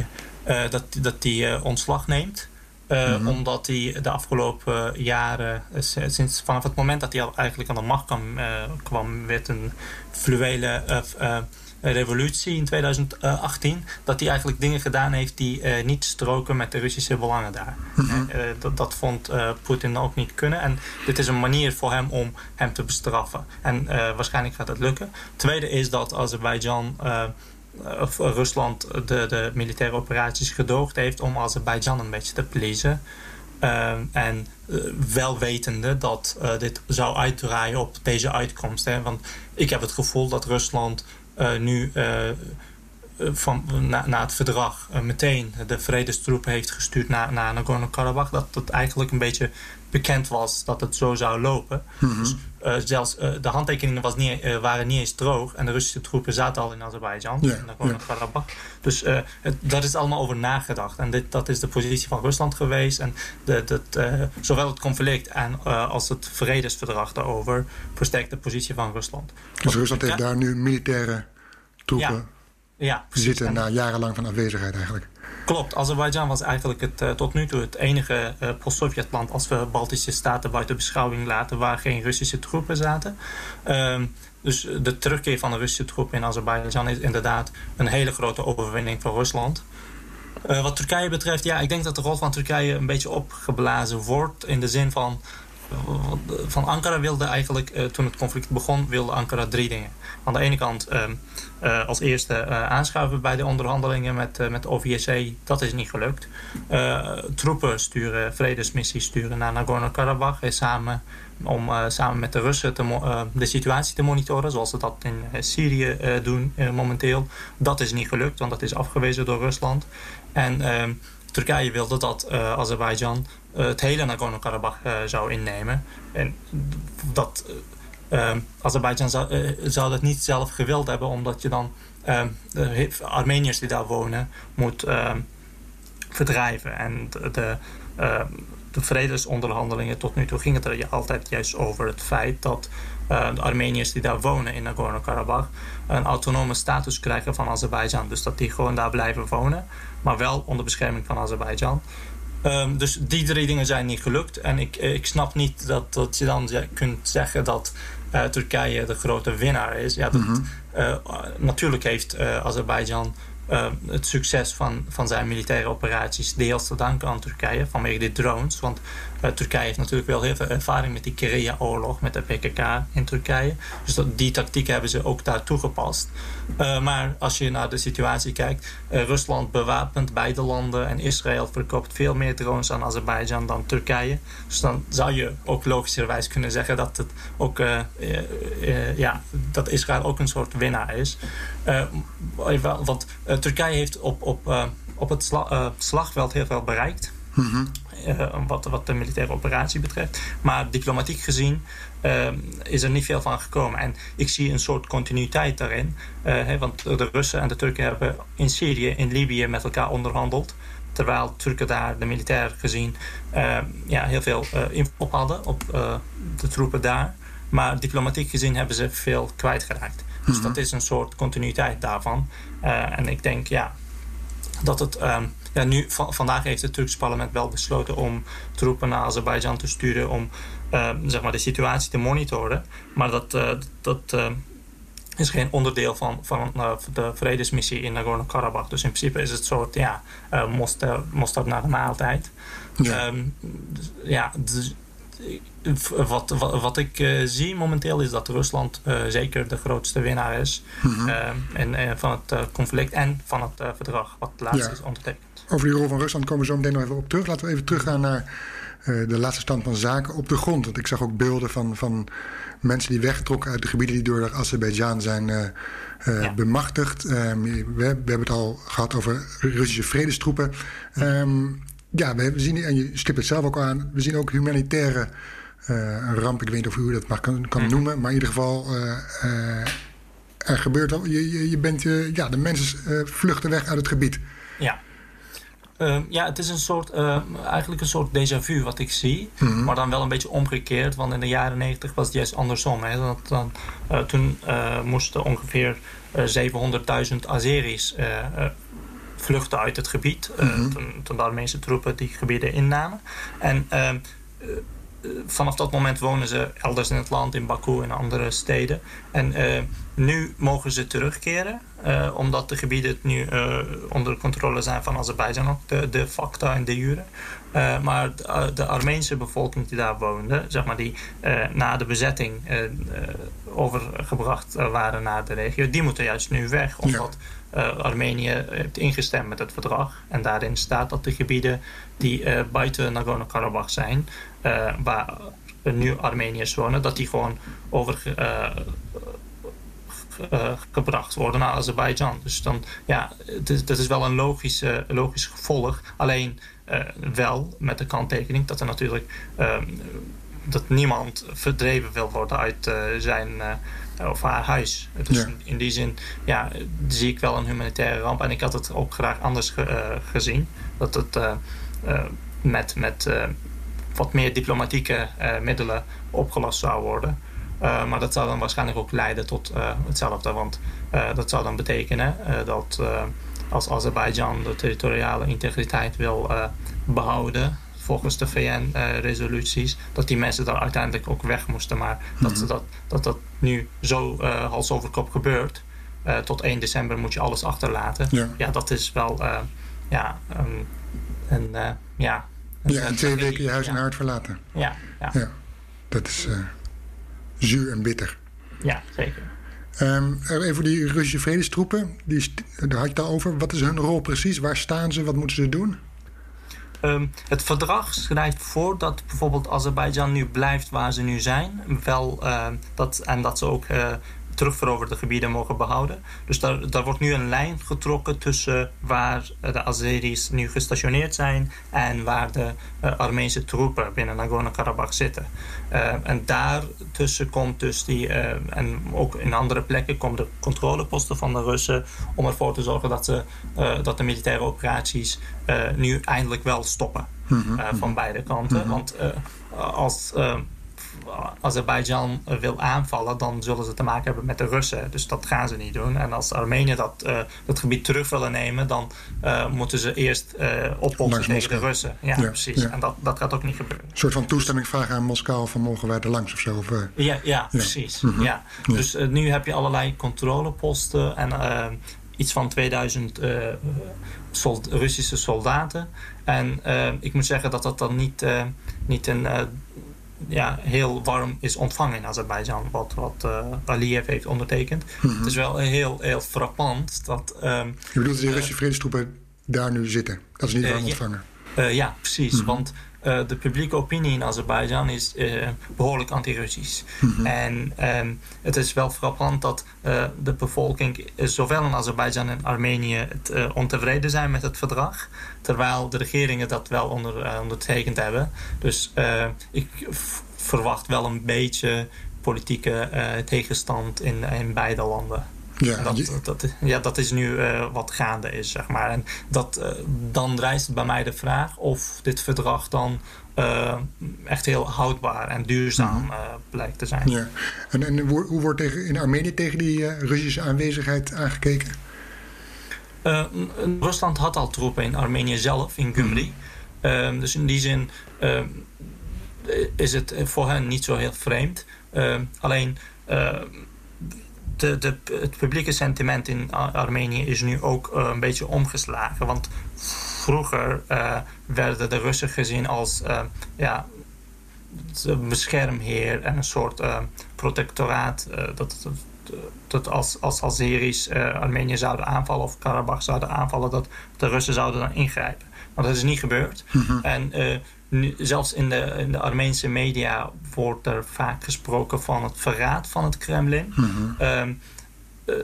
dat, dat die ontslag neemt. Uh, mm Omdat hij de afgelopen jaren, eh, sinds vanaf het moment dat hij al eigenlijk aan de macht kwam, uh, kwam werd een fluwele uh, revolutie in 2018, dat hij eigenlijk dingen gedaan heeft die niet stroken met de Russische belangen daar. Mm dat, dat, vond Poetin ook niet kunnen. En dit is een manier voor hem om hem te bestraffen. En waarschijnlijk gaat het lukken. Tweede is dat Azerbeidzjan eh, of Rusland de, de militaire operaties gedoogd heeft om Azerbeidzjan een beetje te pleasen. Uh, en uh, wel wetende dat dit zou uitdraaien op deze uitkomst. Hè? Want ik heb het gevoel dat Rusland nu van, na, het verdrag meteen de vredestroepen heeft gestuurd naar, naar Nagorno-Karabakh. Dat het eigenlijk een beetje bekend was dat het zo zou lopen. Mhm. dus, uh, zelfs uh, de handtekeningen was niet, uh, waren niet eens droog. En de Russische troepen zaten al in Azerbeidzjan. Ja, in Karabakh. Dus het, daar is allemaal over nagedacht. En dit, dat is de positie van Rusland geweest. En de, de, zowel het conflict en, als het vredesverdrag daarover versterkt de positie van Rusland. Dus Rusland heeft daar nu militaire troepen ja, zitten na jarenlang van afwezigheid eigenlijk. Klopt, Azerbeidzjan was eigenlijk het, uh, tot nu toe het enige uh, post-Sovjetland als we Baltische staten buiten beschouwing laten waar geen Russische troepen zaten. Uh, dus de terugkeer van de Russische troepen in Azerbeidzjan is inderdaad een hele grote overwinning voor Rusland. Uh, wat Turkije betreft, ja, ik denk dat de rol van Turkije een beetje opgeblazen wordt in de zin van van Ankara wilde eigenlijk, toen het conflict begon, wilde Ankara drie dingen. Aan de ene kant ehm, als eerste aanschuiven bij de onderhandelingen met, met de OVSE. Dat is niet gelukt. troepen sturen, vredesmissies sturen naar Nagorno-Karabakh. samen om samen met de Russen de situatie te monitoren, zoals ze dat in Syrië doen momenteel. Dat is niet gelukt, want dat is afgewezen door Rusland. En ehm, Turkije wilde dat Azerbeidzjan het hele Nagorno-Karabakh uh, zou innemen. En dat Azerbeidzjan zou, dat niet zelf gewild hebben, omdat je dan de Armeniërs die daar wonen moet verdrijven. En de, de de vredesonderhandelingen tot nu toe ging het er altijd juist over het feit dat de Armeniërs die daar wonen in Nagorno-Karabakh een autonome status krijgen van Azerbeidzjan. Dus dat die gewoon daar blijven wonen, maar wel onder bescherming van Azerbeidzjan. Um, dus die drie dingen zijn niet gelukt. En ik, ik snap niet dat, dat je dan kunt zeggen dat uh, Turkije de grote winnaar is. Ja, dat, mm -hmm. uh, natuurlijk heeft Azerbeidzjan uh, het succes van, van zijn militaire operaties deels te danken aan Turkije vanwege de drones. Want Turkije heeft natuurlijk wel heel veel ervaring met die Korea-oorlog, met de PKK in Turkije. Dus dat, die tactiek hebben ze ook daar toegepast. Uh, maar als je naar de situatie kijkt, Rusland bewapent beide landen en Israël verkoopt veel meer drones aan Azerbeidzjan dan Turkije. Dus dan zou je ook logischerwijs kunnen zeggen dat, het ook, ja, dat Israël ook een soort winnaar is. want eh, Turkije heeft op, op, op het sla, slagveld heel veel bereikt. Mm wat, wat de militaire operatie betreft. Maar diplomatiek gezien is er niet veel van gekomen. En ik zie een soort continuïteit daarin. Hey, want de Russen en de Turken hebben in Syrië, in Libië met elkaar onderhandeld. Terwijl Turken daar, de militair gezien, ja, heel veel invloed hadden op de troepen daar. Maar diplomatiek gezien hebben ze veel kwijtgeraakt. Dus dat is een soort continuïteit daarvan. Uh, en ik denk ja, dat het. Um, ja, nu, vandaag heeft het Turks parlement wel besloten om troepen naar Azerbeidzjan te sturen om uh, zeg maar de situatie te monitoren. Maar dat, uh, dat uh, is geen onderdeel van, van de vredesmissie in Nagorno-Karabakh. Dus in principe is het een soort ja, mosterd naar de maaltijd. Ja, um, ja dus, wat, wat, wat ik uh, zie momenteel is dat Rusland uh, zeker de grootste winnaar is mm -hmm. uh, en, van het conflict en van het verdrag wat laatst ja. is ondertekend. Over die rol van Rusland komen we zo meteen nog even op terug. Laten we even teruggaan naar de laatste stand van zaken op de grond. Want ik zag ook beelden van, van mensen die weggetrokken uit de gebieden die door Azerbeidzjan zijn ja. bemachtigd. Ehm, we, we, hebben het al gehad over Russische vredestroepen. Um, ja, we zien, en je stipt het zelf ook aan, we zien ook humanitaire ramp. Ik weet niet of u dat maar kan, kan noemen, maar in ieder geval, er gebeurt al. Je, je, je bent, ja, de mensen vluchten weg uit het gebied. Ja. Uh, ja, het is een soort, uh, eigenlijk een soort déjà vu wat ik zie. Mm -hmm. Maar dan wel een beetje omgekeerd. Want in de jaren negentig was het juist andersom. Hè. Dat, dan, uh, toen moesten ongeveer 700.000 Azeris vluchten uit het gebied. Mm -hmm. toen, toen de Armeense troepen die gebieden innamen. En ehm, vanaf dat moment wonen ze elders in het land, in Baku en andere steden. En uh, nu mogen ze terugkeren, uh, omdat de gebieden nu uh, onder controle zijn van Azerbeidzjan, ook de, de facto en de jure. maar de, de, Armeense bevolking die daar woonde, zeg maar die na de bezetting overgebracht waren naar de regio, die moeten juist nu weg, omdat. Armenië heeft ingestemd met het verdrag. En daarin staat dat de gebieden die buiten Nagorno-Karabakh zijn, uh, waar nu Armeniërs wonen, dat die gewoon overgebracht uh, uh, worden naar Azerbeidzjan. Dus dan, ja, dat is wel een logische, logisch gevolg. Alleen wel met de kanttekening dat er natuurlijk dat niemand verdreven wil worden uit zijn of haar huis. Dus ja. in die zin ja, zie ik wel een humanitaire ramp. En ik had het ook graag anders ge, gezien. Dat het met, met wat meer diplomatieke uh, middelen opgelost zou worden. Uh, maar dat zou dan waarschijnlijk ook leiden tot uh, hetzelfde. Want dat zou dan betekenen dat als Azerbeidzjan de territoriale integriteit wil behouden volgens de VN-resoluties, dat die mensen daar uiteindelijk ook weg moesten. Maar mm -hmm. dat, ze dat, dat dat nu zo hals over kop gebeurt. tot 1 december moet je alles achterlaten. Ja, ja dat is wel ja, um, een, ja, ja, en twee weken je huis en hart verlaten. Ja, ja. dat is zuur en bitter. Ja, zeker. Um, even die Russische vredestroepen, die, daar had je het al over. Wat is hun rol precies? Waar staan ze? Wat moeten ze doen? Um, het verdrag schrijft voor dat bijvoorbeeld Azerbeidzjan nu blijft waar ze nu zijn. Wel, uh, dat, en dat ze ook uh, terugveroverde gebieden mogen behouden. Dus daar, daar wordt nu een lijn getrokken tussen waar de Azeris nu gestationeerd zijn en waar de uh, Armeense troepen binnen Nagorno-Karabakh zitten. Uh, en daartussen komt dus die, uh, en ook in andere plekken, komen de controleposten van de Russen om ervoor te zorgen dat, ze, dat de militaire operaties nu eindelijk wel stoppen. Mm -hmm. van beide kanten. Mm -hmm. Want als Azerbeidzjan wil aanvallen, dan zullen ze te maken hebben met de Russen. Dus dat gaan ze niet doen. En als Armenië dat, uh, dat gebied terug willen nemen, dan uh, moeten ze eerst uh, tegen de Russen. Ja, ja precies. Ja. En dat, dat gaat ook niet gebeuren. Een soort van toestemming vragen aan Moskou van mogen wij er langs of zo? Of, ja, ja, precies. Mm -hmm. ja. Dus nu heb je allerlei controleposten en iets van 2000 sold Russische soldaten. En ik moet zeggen dat dat dan niet, niet een ja, heel warm is ontvangen in Azerbeidzjan, wat, wat uh, Aliyev heeft ondertekend. Mm -hmm. Het is wel heel, heel frappant dat... Um, Je bedoelt die Russische vredestroepen daar nu zitten? Dat is niet warm uh, ontvangen? Ja, precies. Mm -hmm. Want de publieke opinie in Azerbeidzjan is behoorlijk anti-Russisch. Mm -hmm. En um, het is wel frappant dat de bevolking, zowel in Azerbeidzjan en Armenië, het, ontevreden zijn met het verdrag. Terwijl de regeringen dat wel onder, ondertekend hebben. Dus ik verwacht wel een beetje politieke tegenstand in, in beide landen. Ja, dat, dat, ja, dat is nu uh, wat gaande is, zeg maar. En dat, uh, dan rijst bij mij de vraag of dit verdrag dan uh, echt heel houdbaar en duurzaam -hmm. blijkt te zijn. Ja. En, en hoe wordt tegen, in Armenië tegen die Russische aanwezigheid aangekeken? Rusland had al troepen in Armenië zelf, in Gumri. Mm -hmm. dus in die zin is het voor hen niet zo heel vreemd. alleen de, de, het publieke sentiment in Armenië is nu ook uh, een beetje omgeslagen. Want vroeger uh, werden de Russen gezien als uh, ja, beschermheer en een soort protectoraat. dat, dat als, als Armenië zouden aanvallen of Karabach zouden aanvallen, dat de Russen zouden dan ingrijpen. Maar dat is niet gebeurd. Mm -hmm. En nu, zelfs in de, in de Armeense media wordt er vaak gesproken van het verraad van het Kremlin. Mm -hmm. um, uh,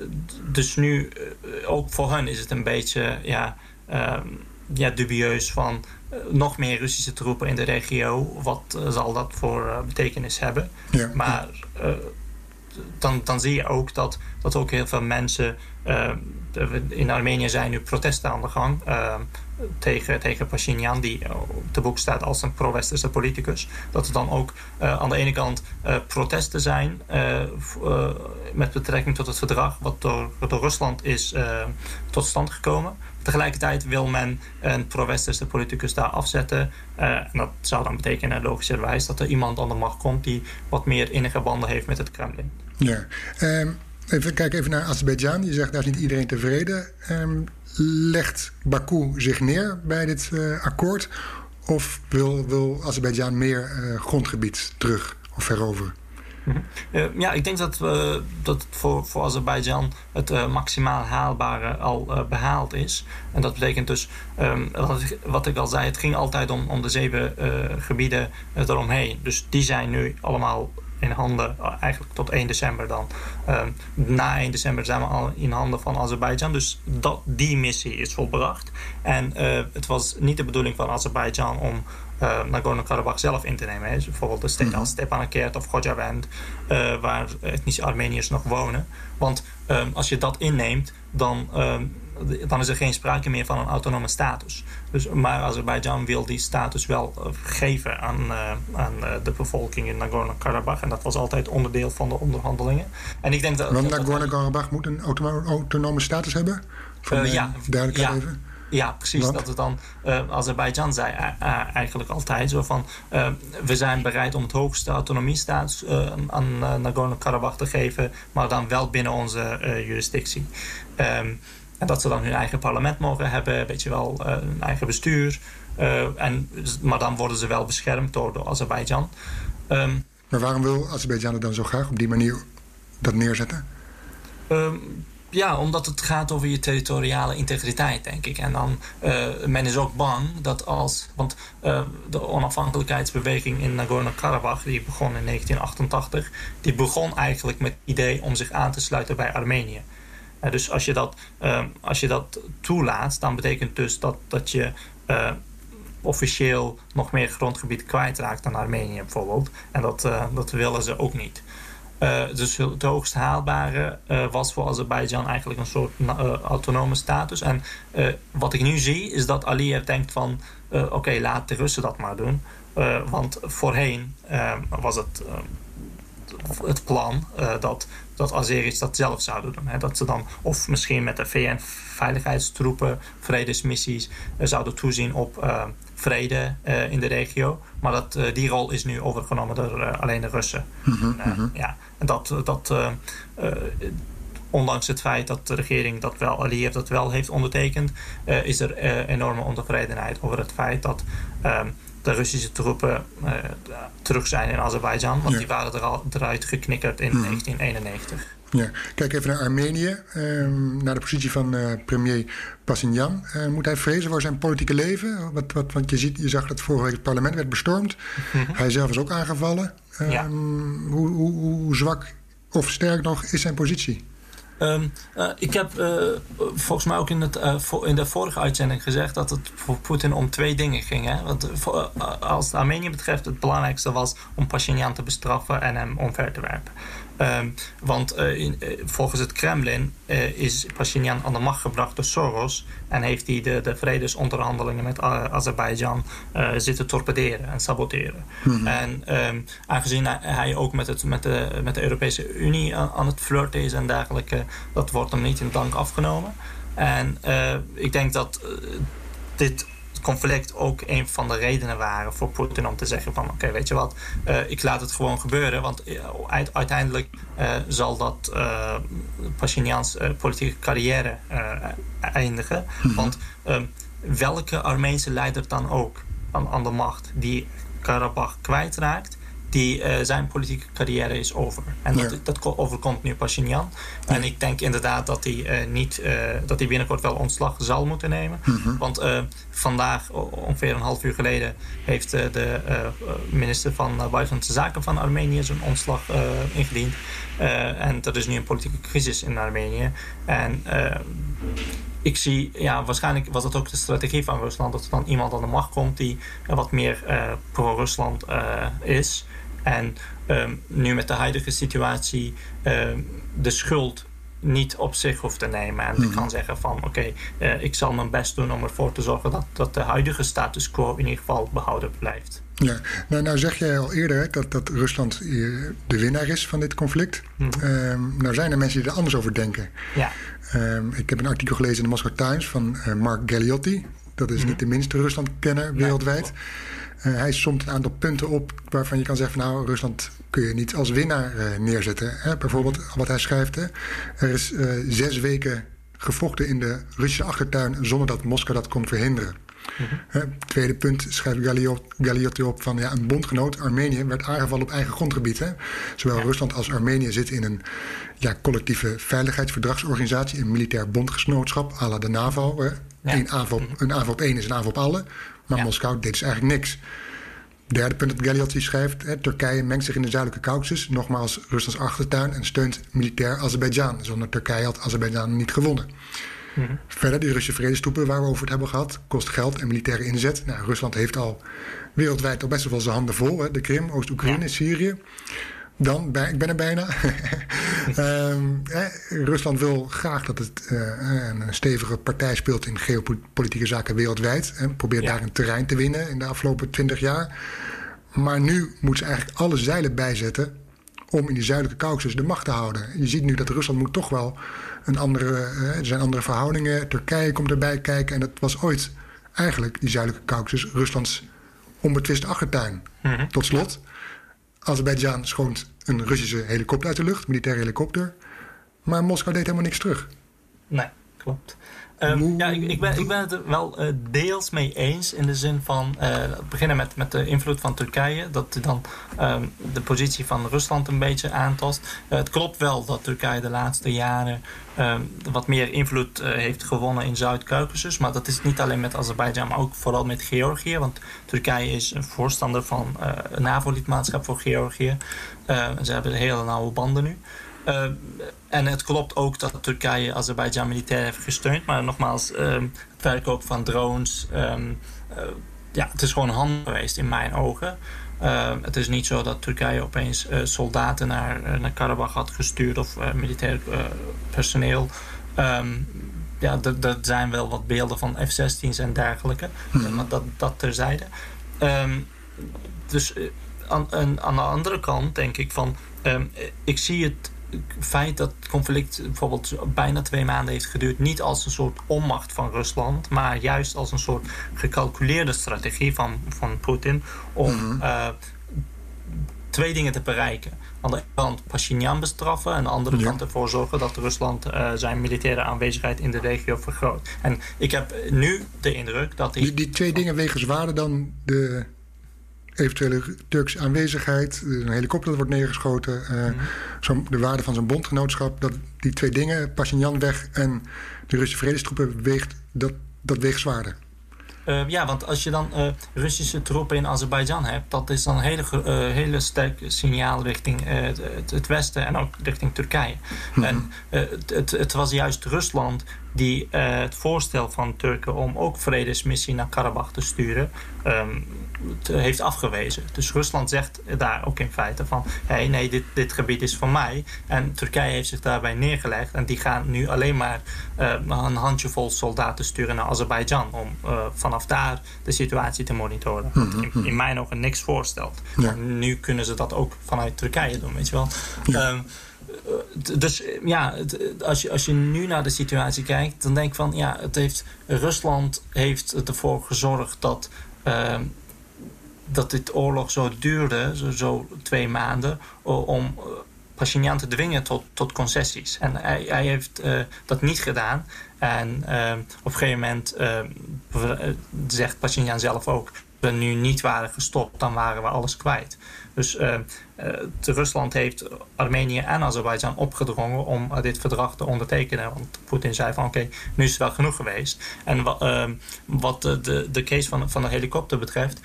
dus nu, uh, ook voor hen is het een beetje ja, um, ja, dubieus van uh, nog meer Russische troepen in de regio. Wat zal dat voor betekenis hebben? Ja. Maar dan, dan zie je ook dat, dat ook heel veel mensen... in Armenië zijn nu protesten aan de gang ehm, tegen, tegen Pashinyan, die de boek staat als een pro-westerse politicus. Dat er dan ook aan de ene kant protesten zijn met betrekking tot het verdrag wat door, door Rusland is tot stand gekomen. Tegelijkertijd wil men een pro-westerse politicus daar afzetten. en dat zou dan betekenen logischerwijs dat er iemand aan de macht komt die wat meer innige banden heeft met het Kremlin. Ja, um, even kijken even naar Azerbeidzjan. Je zegt daar is niet iedereen tevreden. Um, legt Baku zich neer bij dit uh, akkoord? Of wil, wil Azerbeidzjan meer uh, grondgebied terug of veroveren? Uh, ja, ik denk dat, we, dat voor, voor Azerbeidzjan het uh, maximaal haalbare al uh, behaald is. En dat betekent dus, um, wat, ik, al zei, het ging altijd om, om de zeven gebieden eromheen. Dus die zijn nu allemaal in handen, eigenlijk tot 1 december dan. Um, na 1 december zijn we al in handen van Azerbeidzjan. Dus dat, die missie is volbracht. En het was niet de bedoeling van Azerbeidzjan om uh, Nagorno-Karabakh zelf in te nemen. Dus bijvoorbeeld de steden als Stepanakert of Khojavend, uh, waar etnische Armeniërs nog wonen. Want um, als je dat inneemt, dan um, dan is er geen sprake meer van een autonome status. Dus, maar Azerbeidzjan wil die status wel uh, geven aan, uh, aan de bevolking in Nagorno-Karabakh. En dat was altijd onderdeel van de onderhandelingen. En ik denk dat, Nagorno-Karabakh moet een autonome status hebben? Voor ja, duidelijkheid ja. even. Ja, precies. Want? Dat het dan, uh, Azerbeidzjan zei uh, eigenlijk altijd zo van... Uh, we zijn bereid om het hoogste autonomiestatus aan Nagorno-Karabakh te geven... maar dan wel binnen onze jurisdictie. Um, en dat ze dan hun eigen parlement mogen hebben, weet je wel, een eigen bestuur. En, maar dan worden ze wel beschermd door, door Azerbeidzjan. Um, Maar waarom wil Azerbeidzjan het dan zo graag op die manier dat neerzetten? Ehm, ja, omdat het gaat over je territoriale integriteit, denk ik. En dan, uh, men is ook bang dat als... Want uh, de onafhankelijkheidsbeweging in Nagorno-Karabakh... die begon in 1988... die begon eigenlijk met het idee om zich aan te sluiten bij Armenië. Uh, dus als je, dat, als je dat toelaat, dan betekent dus dat, dat je officieel nog meer grondgebied kwijtraakt dan Armenië bijvoorbeeld. En dat, dat willen ze ook niet. Uh, dus het hoogst haalbare uh, was voor Azerbeidzjan eigenlijk een soort uh, autonome status. En wat ik nu zie is dat Aliyev denkt van oké, laat de Russen dat maar doen. want voorheen was het het plan dat, dat Azeris dat zelf zouden doen. Hè? Dat ze dan of misschien met de VN-veiligheidstroepen, vredesmissies zouden toezien op vrede in de regio. Maar dat, die rol is nu overgenomen door alleen de Russen. Mm -hmm. ja. En dat, dat ondanks het feit dat de regering dat wel, Aliyev dat wel heeft ondertekend, is er enorme ontevredenheid over het feit dat ehm, de Russische troepen terug zijn in Azerbeidzjan. Want die waren er al eruit geknikkerd in 1991. Mhm. Ja. Kijk even naar Armenië, ehm, naar de positie van uh, premier Pashinyan. Uh, moet hij vrezen voor zijn politieke leven? Wat, wat, want je, ziet, je zag dat vorige week het parlement werd bestormd. Mhm. Hij zelf is ook aangevallen. Ja. Ehm, hoe, hoe, hoe, zwak of sterk nog is zijn positie? Um, uh, ik heb uh, volgens mij ook in, het, uh, in de vorige uitzending gezegd dat het voor Poetin om twee dingen ging. Hè? Want als Armenië betreft, het belangrijkste was om Pashinyan te bestraffen en hem omver te werpen. Um, want uh, in, uh, volgens het Kremlin uh, is Pashinyan aan de macht gebracht door Soros en heeft hij de, de vredesonderhandelingen met Azerbeidzjan zitten torpederen en saboteren. Mm -hmm. En um, aangezien hij ook met, het, met, de, met de Europese Unie aan, aan het flirten is en dergelijke, dat wordt hem niet in dank afgenomen. En ik denk dat dit conflict ook een van de redenen waren voor Poetin om te zeggen van oké, weet je wat, uh, ik laat het gewoon gebeuren. Want uh, uiteindelijk uh, zal dat Pashinyan's politieke carrière eindigen. -hmm. Want welke Armeense leider dan ook aan, aan de macht die Karabach kwijtraakt, die, uh, zijn politieke carrière is over. En ja. dat, dat overkomt nu Pashinyan. Ja. En ik denk inderdaad dat hij, uh, niet, uh, dat hij binnenkort wel ontslag zal moeten nemen. Mm -hmm. Want vandaag, ongeveer een half uur geleden, heeft de minister van Buitenlandse Zaken van Armenië zijn ontslag ingediend. en dat is nu een politieke crisis in Armenië. En ik zie, ja, waarschijnlijk was dat ook de strategie van Rusland, dat er dan iemand aan de macht komt die wat meer pro-Rusland is. En um, nu met de huidige situatie um, de schuld niet op zich hoeft te nemen. En mm -hmm. kan zeggen van oké, okay, uh, ik zal mijn best doen om ervoor te zorgen dat, dat de huidige status quo in ieder geval behouden blijft. Ja, nou, nou zeg jij al eerder dat, dat Rusland de winnaar is van dit conflict. Mm -hmm. um, nou zijn er mensen die er anders over denken. Ja. ik heb een artikel gelezen in de Moscow Times van uh, Mark Galliotti. Dat is mm -hmm. niet de minste Rusland-kenner wereldwijd. Ja, uh, hij somt een aantal punten op waarvan je kan zeggen: van, Nou, Rusland kun je niet als winnaar uh, neerzetten. Hè? Bijvoorbeeld wat hij schrijft: hè? er is uh, zes weken gevochten in de Russische achtertuin zonder dat Moskou dat kon verhinderen. Mm-hmm. tweede punt schrijft Galliotti op van ja, een bondgenoot, Armenië, werd aangevallen op eigen grondgebied. Hè? Zowel ja. Rusland als Armenië zitten in een ja, collectieve veiligheidsverdragsorganisatie, een militair bondgenootschap, à la de NAVO. Hè? Ja. Een, aanval, een aanval op één is een aanval op alle. Maar ja. Moskou deed dus eigenlijk niks. Derde punt dat Galliotti schrijft: hè, Turkije mengt zich in de zuidelijke Caucasus, nogmaals Ruslands achtertuin, en steunt militair Azerbeidzjan. Zonder Turkije had Azerbeidzjan niet gewonnen. Mm -hmm. Verder, die Russische vredestroepen waar we over het hebben gehad, kost geld en militaire inzet. Nou, Rusland heeft al wereldwijd al best wel zijn handen vol: hè, de Krim, Oost-Oekraïne, ja. Syrië. Dan, ik ben er bijna. um, eh, Rusland wil graag dat het uh, een stevige partij speelt in geopolitieke zaken wereldwijd. En probeert ja. daar een terrein te winnen in de afgelopen twintig jaar. Maar nu moet ze eigenlijk alle zeilen bijzetten om in die zuidelijke Caucasus de macht te houden. Je ziet nu dat Rusland moet toch wel een andere... Uh, er zijn andere verhoudingen. Turkije komt erbij kijken. En dat was ooit eigenlijk, die zuidelijke Caucasus, Ruslands onbetwiste achtertuin. Mm -hmm. Tot slot... Azerbeidzjan schoont een Russische helikopter uit de lucht, militaire helikopter. Maar Moskou deed helemaal niks terug. Nee, klopt. Um, ja, ik, ik, ben, ik ben het er wel uh, deels mee eens. In de zin van uh, beginnen met, met de invloed van Turkije. Dat dan um, de positie van Rusland een beetje aantast. Uh, het klopt wel dat Turkije de laatste jaren um, wat meer invloed heeft gewonnen in Zuid-Caucasus. Maar dat is niet alleen met Azerbeidzjan, maar ook vooral met Georgië. Want Turkije is een voorstander van een NAVO-lidmaatschap voor Georgië. ze hebben hele nauwe banden nu. Uh, en het klopt ook dat Turkije Azerbeidzjan militair heeft gesteund. Maar nogmaals, uh, het verkoop van drones. Um, uh, ja, het is gewoon handig geweest in mijn ogen. het is niet zo dat Turkije opeens soldaten naar, naar Karabach had gestuurd of militair personeel. Um, ja, er zijn wel wat beelden van F-16's en dergelijke. Hmm. Maar dat, dat terzijde. Dus aan, aan de andere kant denk ik van... ik zie het feit dat het conflict bijvoorbeeld bijna twee maanden heeft geduurd, niet als een soort onmacht van Rusland, maar juist als een soort gecalculeerde strategie van, van Poetin om mhm. eh, twee dingen te bereiken. Aan de ene kant Pashinyan bestraffen en aan de andere kant ervoor zorgen dat Rusland uh, zijn militaire aanwezigheid in de regio vergroot. En ik heb nu de indruk dat die, die twee dingen wegen zwaarder dan de eventuele Turkse aanwezigheid, een helikopter dat wordt neergeschoten, uh, de waarde van zijn bondgenootschap, dat die twee dingen, Pashinyan weg en de Russische vredestroepen, weegt, dat, dat weegt zwaarder. Uh, ja, want als je dan uh, Russische troepen in Azerbeidzjan hebt, dat is dan een hele, uh, hele sterk signaal richting het, het, Westen en ook richting Turkije. Mm -hmm. En het, het, was juist Rusland die het voorstel van Turken om ook vredesmissie naar Karabach te sturen, um, heeft afgewezen. Dus Rusland zegt daar ook in feite van... Hey, nee, dit, dit gebied is van mij. En Turkije heeft zich daarbij neergelegd. En die gaan nu alleen maar uh, een handjevol soldaten sturen naar Azerbeidzjan... om uh, vanaf daar de situatie te monitoren. Wat in, in mijn ogen niks voorstelt. Ja. Nu kunnen ze dat ook vanuit Turkije doen, weet je wel. Ja. Um, dus ja, als je, als je nu naar de situatie kijkt, dan denk ik van ja, het heeft, Rusland heeft ervoor gezorgd dat uh, dat dit oorlog zo duurde, zo, zo twee maanden, om Pashinyan te dwingen tot, tot concessies. En hij, hij heeft dat niet gedaan. En uh, op een gegeven moment zegt Pashinyan zelf ook... we nu niet waren gestopt, dan waren we alles kwijt. Dus Rusland heeft Armenië en Azerbeidzjan opgedrongen om dit verdrag te ondertekenen. Want Poetin zei van oké, nu is het wel genoeg geweest. En wat de, de, case van, van de helikopter betreft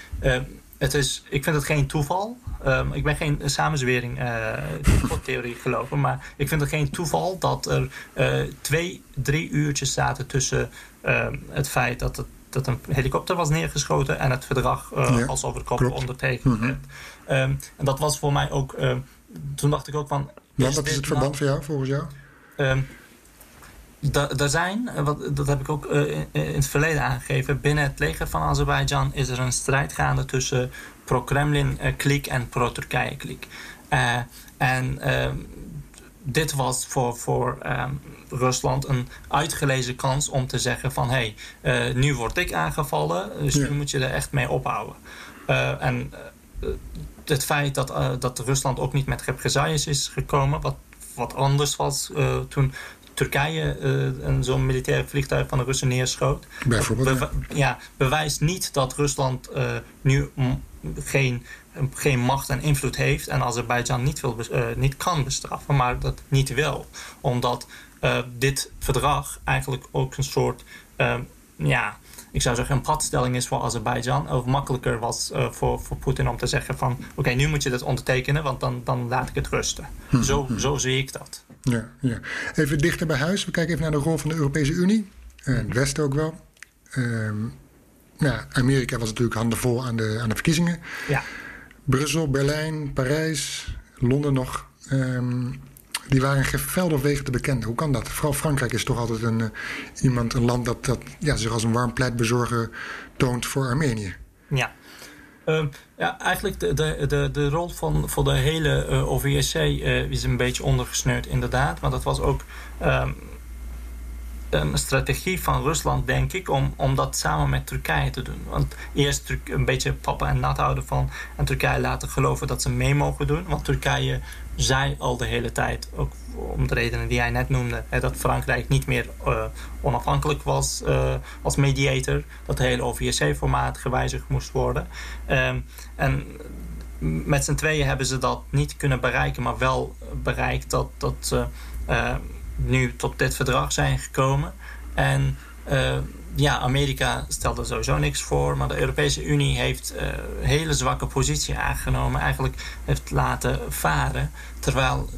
het is, ik vind het geen toeval. Um, ik ben geen samenzwering uh, theorie geloven. Maar ik vind het geen toeval dat er twee, drie uurtjes zaten tussen uh, het feit dat, het, dat een helikopter was neergeschoten en het verdrag uh, ja, als over de kop ondertekend werd. Mm um, en dat was voor mij ook. toen dacht ik ook van. Ja, wat is het verband nou, voor jou, volgens jou? Um, er zijn, eh, wat, dat heb ik ook uh, in, in, het verleden aangegeven, binnen het leger van Azerbeidzjan is er een strijd gaande tussen pro-Kremlin-kliek en pro-Turkije-kliek. En dit was voor, voor um, Rusland een uitgelezen kans om te zeggen van hé, hey, nu word ik aangevallen, dus ja. nu moet je er echt mee ophouden. en het feit dat, dat Rusland ook niet met represailles is gekomen, wat wat anders was toen Turkije uh, zo'n militair vliegtuig van de Russen neerschoot. Bijvoorbeeld. Be ja, bewijst niet dat Rusland uh, nu geen, geen macht en invloed heeft en Azerbeidzjan niet, wil, uh, niet kan bestraffen, maar dat niet wil. Omdat dit verdrag eigenlijk ook een soort, ja, ik zou zeggen, een padstelling is voor Azerbeidzjan. Of makkelijker was uh, voor, voor Poetin om te zeggen van... oké, nu moet je dat ondertekenen, want dan, dan laat ik het rusten. Hm, zo, hm. zo zie ik dat. Ja, ja. Even dichter bij huis. We kijken even naar de rol van de Europese Unie. En het Westen ook wel. Um, nou, Amerika was natuurlijk handenvol aan de, aan de verkiezingen. Ja. Brussel, Berlijn, Parijs, Londen nog. Um, die waren geveld wegen te bekenden. Hoe kan dat? Vooral Frankrijk is toch altijd een, uh, iemand, een land dat, dat ja, zich als een warm pleitbezorger toont voor Armenië. Ja. Uh, ja, eigenlijk de, de, de, de rol van voor de hele uh, OVSC uh, is een beetje ondergesneurd, inderdaad. Maar dat was ook. Um, een strategie van Rusland, denk ik, om, om dat samen met Turkije te doen. Want eerst een beetje papa en nat houden van en Turkije laten geloven dat ze mee mogen doen. Want Turkije zei al de hele tijd, ook om de redenen die jij net noemde, hè, dat Frankrijk niet meer uh, onafhankelijk was uh, als mediator. Dat het hele OVSC-formaat gewijzigd moest worden. Um, en met z'n tweeën hebben ze dat niet kunnen bereiken, maar wel bereikt dat, dat ze uh, nu tot dit verdrag zijn gekomen. En uh, ja, Amerika stelde sowieso niks voor, maar de Europese Unie heeft uh, een hele zwakke positie aangenomen, eigenlijk heeft laten varen, terwijl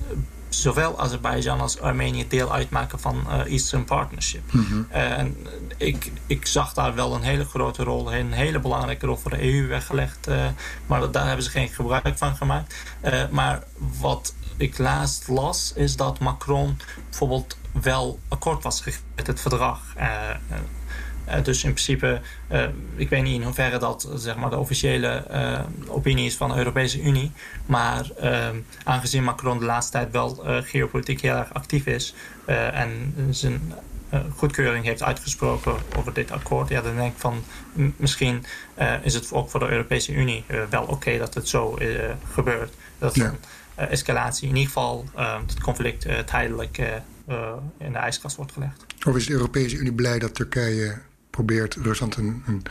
zowel Azerbeidzjan als Armenië deel uitmaken van uh, Eastern Partnership. Mm -hmm. En ik, ik zag daar wel een hele grote rol, een hele belangrijke rol voor de EU weggelegd, uh, maar daar hebben ze geen gebruik van gemaakt. Maar wat ik laatst las, is dat Macron bijvoorbeeld wel akkoord was met het verdrag. Uh, dus in principe, ik weet niet in hoeverre dat zeg maar, de officiële opinie is van de Europese Unie. Maar aangezien Macron de laatste tijd wel geopolitiek heel erg actief is en zijn goedkeuring heeft uitgesproken over dit akkoord, ja, dan denk ik van misschien is het ook voor de Europese Unie wel oké dat het zo gebeurt. Dat ja. Escalatie, in ieder geval het conflict tijdelijk in de ijskast wordt gelegd. Of is de Europese Unie blij dat Turkije probeert Rusland een, een,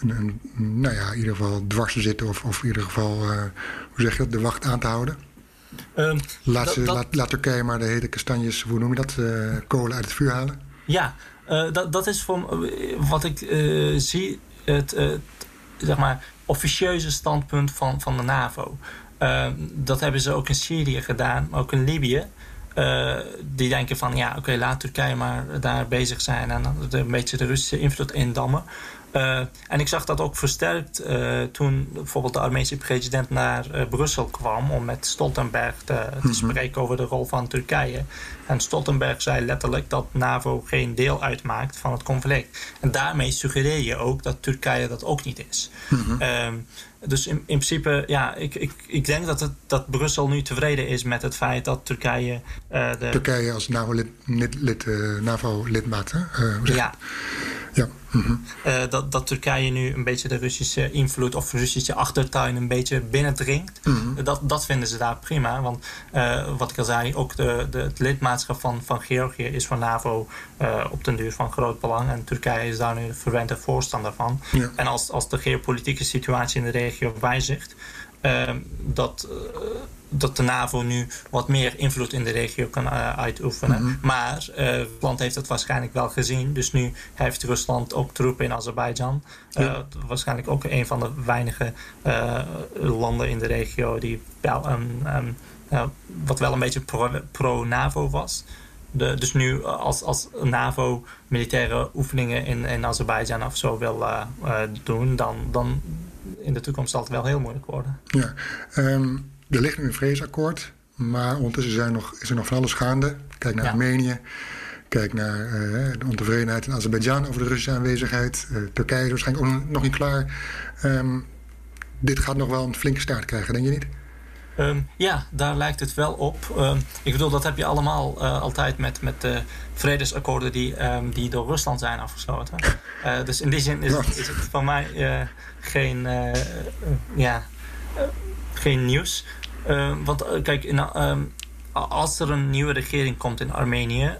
een, een, nou ja, in ieder geval dwars te zitten of, of in ieder geval, hoe zeg je dat, de wacht aan te houden? Um, laat, ze, dat, laat, laat, Turkije maar de hele kastanjes, hoe noem je dat, uh, kolen uit het vuur halen? Ja, uh, dat, dat is voor wat ik zie het, zeg maar, officieuze standpunt van, van de NAVO. Dat hebben ze ook in Syrië gedaan, maar ook in Libië. Uh, die denken van ja, oké, okay, laat Turkije maar daar bezig zijn en een beetje de Russische invloed indammen. Uh, en ik zag dat ook versterkt uh, toen bijvoorbeeld de Armeense president naar Brussel kwam om met Stoltenberg te, te mm -hmm. spreken over de rol van Turkije. En Stoltenberg zei letterlijk dat NAVO geen deel uitmaakt van het conflict. En daarmee suggereer je ook dat Turkije dat ook niet is. Mm -hmm. Dus in, in principe, ja, ik, ik, ik denk dat, het, dat Brussel nu tevreden is met het feit dat Turkije. Uh, de... Turkije als NAVO-lidmaat, lid, lid, uh, NAVO -lidmaat, uh, ja. Ja. Mm -hmm. uh, dat, dat Turkije nu een beetje de Russische invloed of Russische achtertuin een beetje binnendringt. Mm -hmm. dat, dat vinden ze daar prima. Want uh, wat ik al zei, ook de, de, het lidmaatschap van, van Georgië is voor NAVO uh, op den duur van groot belang. En Turkije is daar nu de verwente voorstander van. Ja. En als, als de geopolitieke situatie in de regio wijzigt, dat dat de NAVO nu wat meer invloed in de regio kan uh, uitoefenen. Mm -hmm. Maar uh, Rusland heeft het waarschijnlijk wel gezien. Dus nu heeft Rusland ook troepen in Azerbeidzjan. Ja. Waarschijnlijk ook een van de weinige landen in de regio die wel een, um, wat wel een beetje pro-NAVO pro was. De, dus nu als, als NAVO militaire oefeningen in, in Azerbeidzjan of zo wil doen, dan, dan in de toekomst zal het wel heel moeilijk worden. Ja, um er ligt nu een vredesakkoord, maar ondertussen zijn nog, is er nog van alles gaande. Kijk naar ja. Armenië, kijk naar uh, de ontevredenheid in Azerbeidzjan over de Russische aanwezigheid. Uh, Turkije is waarschijnlijk ook nog niet klaar. Um, dit gaat nog wel een flinke staart krijgen, denk je niet? Um, ja, daar lijkt het wel op. Um, ik bedoel, dat heb je allemaal uh, altijd met, met de vredesakkoorden die, um, die door Rusland zijn afgesloten. Uh, dus in die zin is, het, is het van mij uh, geen, ja, geen nieuws. Uh, want uh, kijk, in, uh, als er een nieuwe regering komt in Armenië,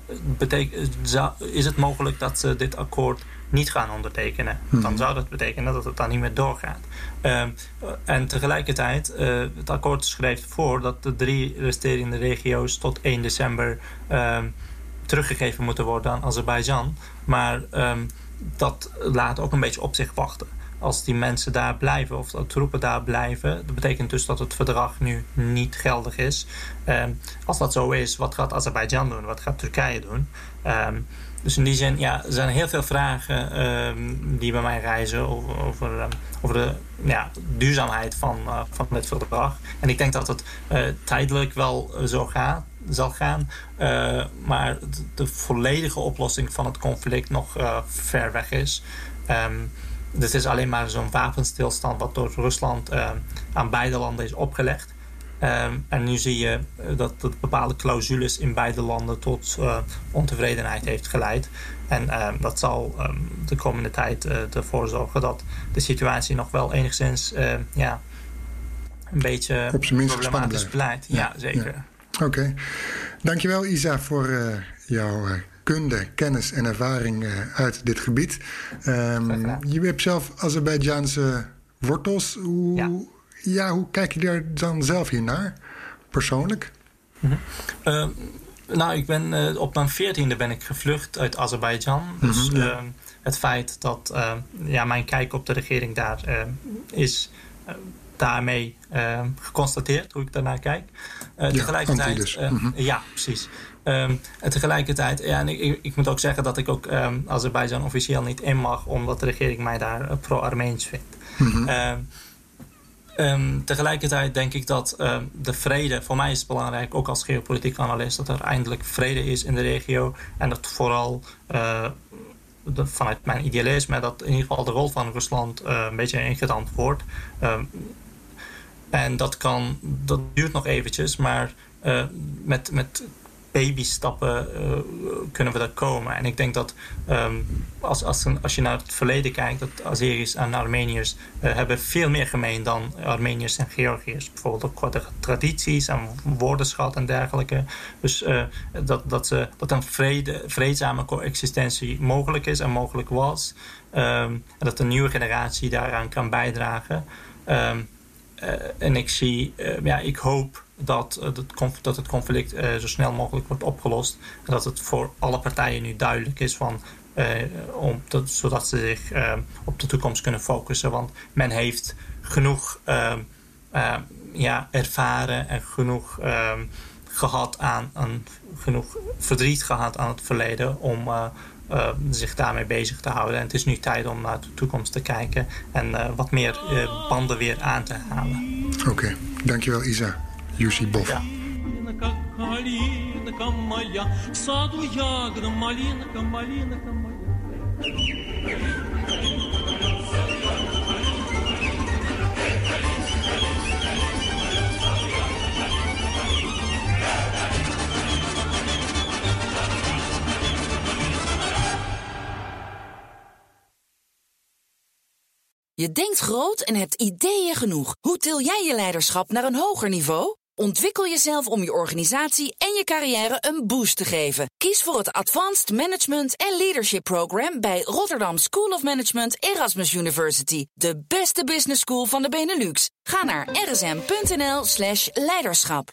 is het mogelijk dat ze dit akkoord niet gaan ondertekenen. Hmm. Dan zou dat betekenen dat het dan niet meer doorgaat. Ehm, en tegelijkertijd, uh, het akkoord schrijft voor dat de drie resterende regio's tot 1 december ehm, teruggegeven moeten worden aan Azerbeidzjan. Maar um, dat laat ook een beetje op zich wachten als die mensen daar blijven of de troepen daar blijven. Dat betekent dus dat het verdrag nu niet geldig is. Um, als dat zo is, wat gaat Azerbeidzjan doen? Wat gaat Turkije doen? Um, dus in die zin, ja, er zijn heel veel vragen um, die bij mij reizen over, over, de ja, duurzaamheid van, uh, van het verdrag. En ik denk dat het uh, tijdelijk wel zo gaat zal gaan. Maar de, de, volledige oplossing van het conflict nog ver weg is. Um, dit is alleen maar zo'n wapenstilstand wat door Rusland uh, aan beide landen is opgelegd. Ehm, en nu zie je dat, dat bepaalde clausules in beide landen tot ontevredenheid heeft geleid. En ehm, dat zal ehm, de komende tijd ervoor zorgen dat de situatie nog wel enigszins ja, een beetje Op zijn minst problematisch blijft. Ja, zeker. Oké. Dankjewel Isa voor jouw kunde, kennis en ervaring uit dit gebied. je hebt zelf Azerbeidzjaanse wortels. Hoe, ja. hoe kijk je daar dan zelf hier naar, persoonlijk? Mhm. Ehm, nou, ik ben, uh, op mijn veertiende ben ik gevlucht uit Azerbeidzjan. Dus mhm, ehm, het feit dat ehm, ja, mijn kijk op de regering daar is daarmee geconstateerd, hoe ik daarnaar kijk. Uh, ja, tegelijkertijd, dus. Mhm. Ja, precies. En tegelijkertijd, ja, en ik, ik, moet ook zeggen dat ik ook um, Azerbeidzjan officieel niet in mag, omdat de regering mij daar pro-Armeens vindt. Mm tegelijkertijd denk ik dat ehm, de vrede, voor mij is het belangrijk, ook als geopolitiek analist, dat er eindelijk vrede is in de regio. En dat vooral uh, vanuit mijn idealisme, dat in ieder geval de rol van Rusland uh, een beetje ingedampt wordt. en dat kan, dat duurt nog eventjes, maar met, met babystappen uh, kunnen we daar komen. En ik denk dat um, als, als, als, je naar het verleden kijkt, dat Azeris en Armeniërs uh, hebben veel meer gemeen dan Armeniërs en Georgiërs. Bijvoorbeeld qua de tradities en woordenschat en dergelijke. Dus uh, dat, dat, dat een vrede, vreedzame coexistentie mogelijk is en mogelijk was. Um, en dat de nieuwe generatie daaraan kan bijdragen. Um, en ik zie, ja, ik hoop dat, dat het conflict uh, zo snel mogelijk wordt opgelost. En dat het voor alle partijen nu duidelijk is van, uh, om dat, zodat ze zich op de toekomst kunnen focussen. Want men heeft genoeg ehm, ja, ervaren en genoeg ehm, gehad aan, aan, genoeg verdriet gehad aan het verleden om zich daarmee bezig te houden. En het is nu tijd om naar de toekomst te kijken en wat meer banden weer aan te halen. Oké, dankjewel Isa. Je denkt groot en hebt ideeën genoeg. Hoe til jij je leiderschap naar een hoger niveau? Ontwikkel jezelf om je organisatie en je carrière een boost te geven. Kies voor het Advanced Management en Leadership Program bij Rotterdam School of Management Erasmus University. De beste business school van de Benelux. Ga naar rsm.nl slash leiderschap.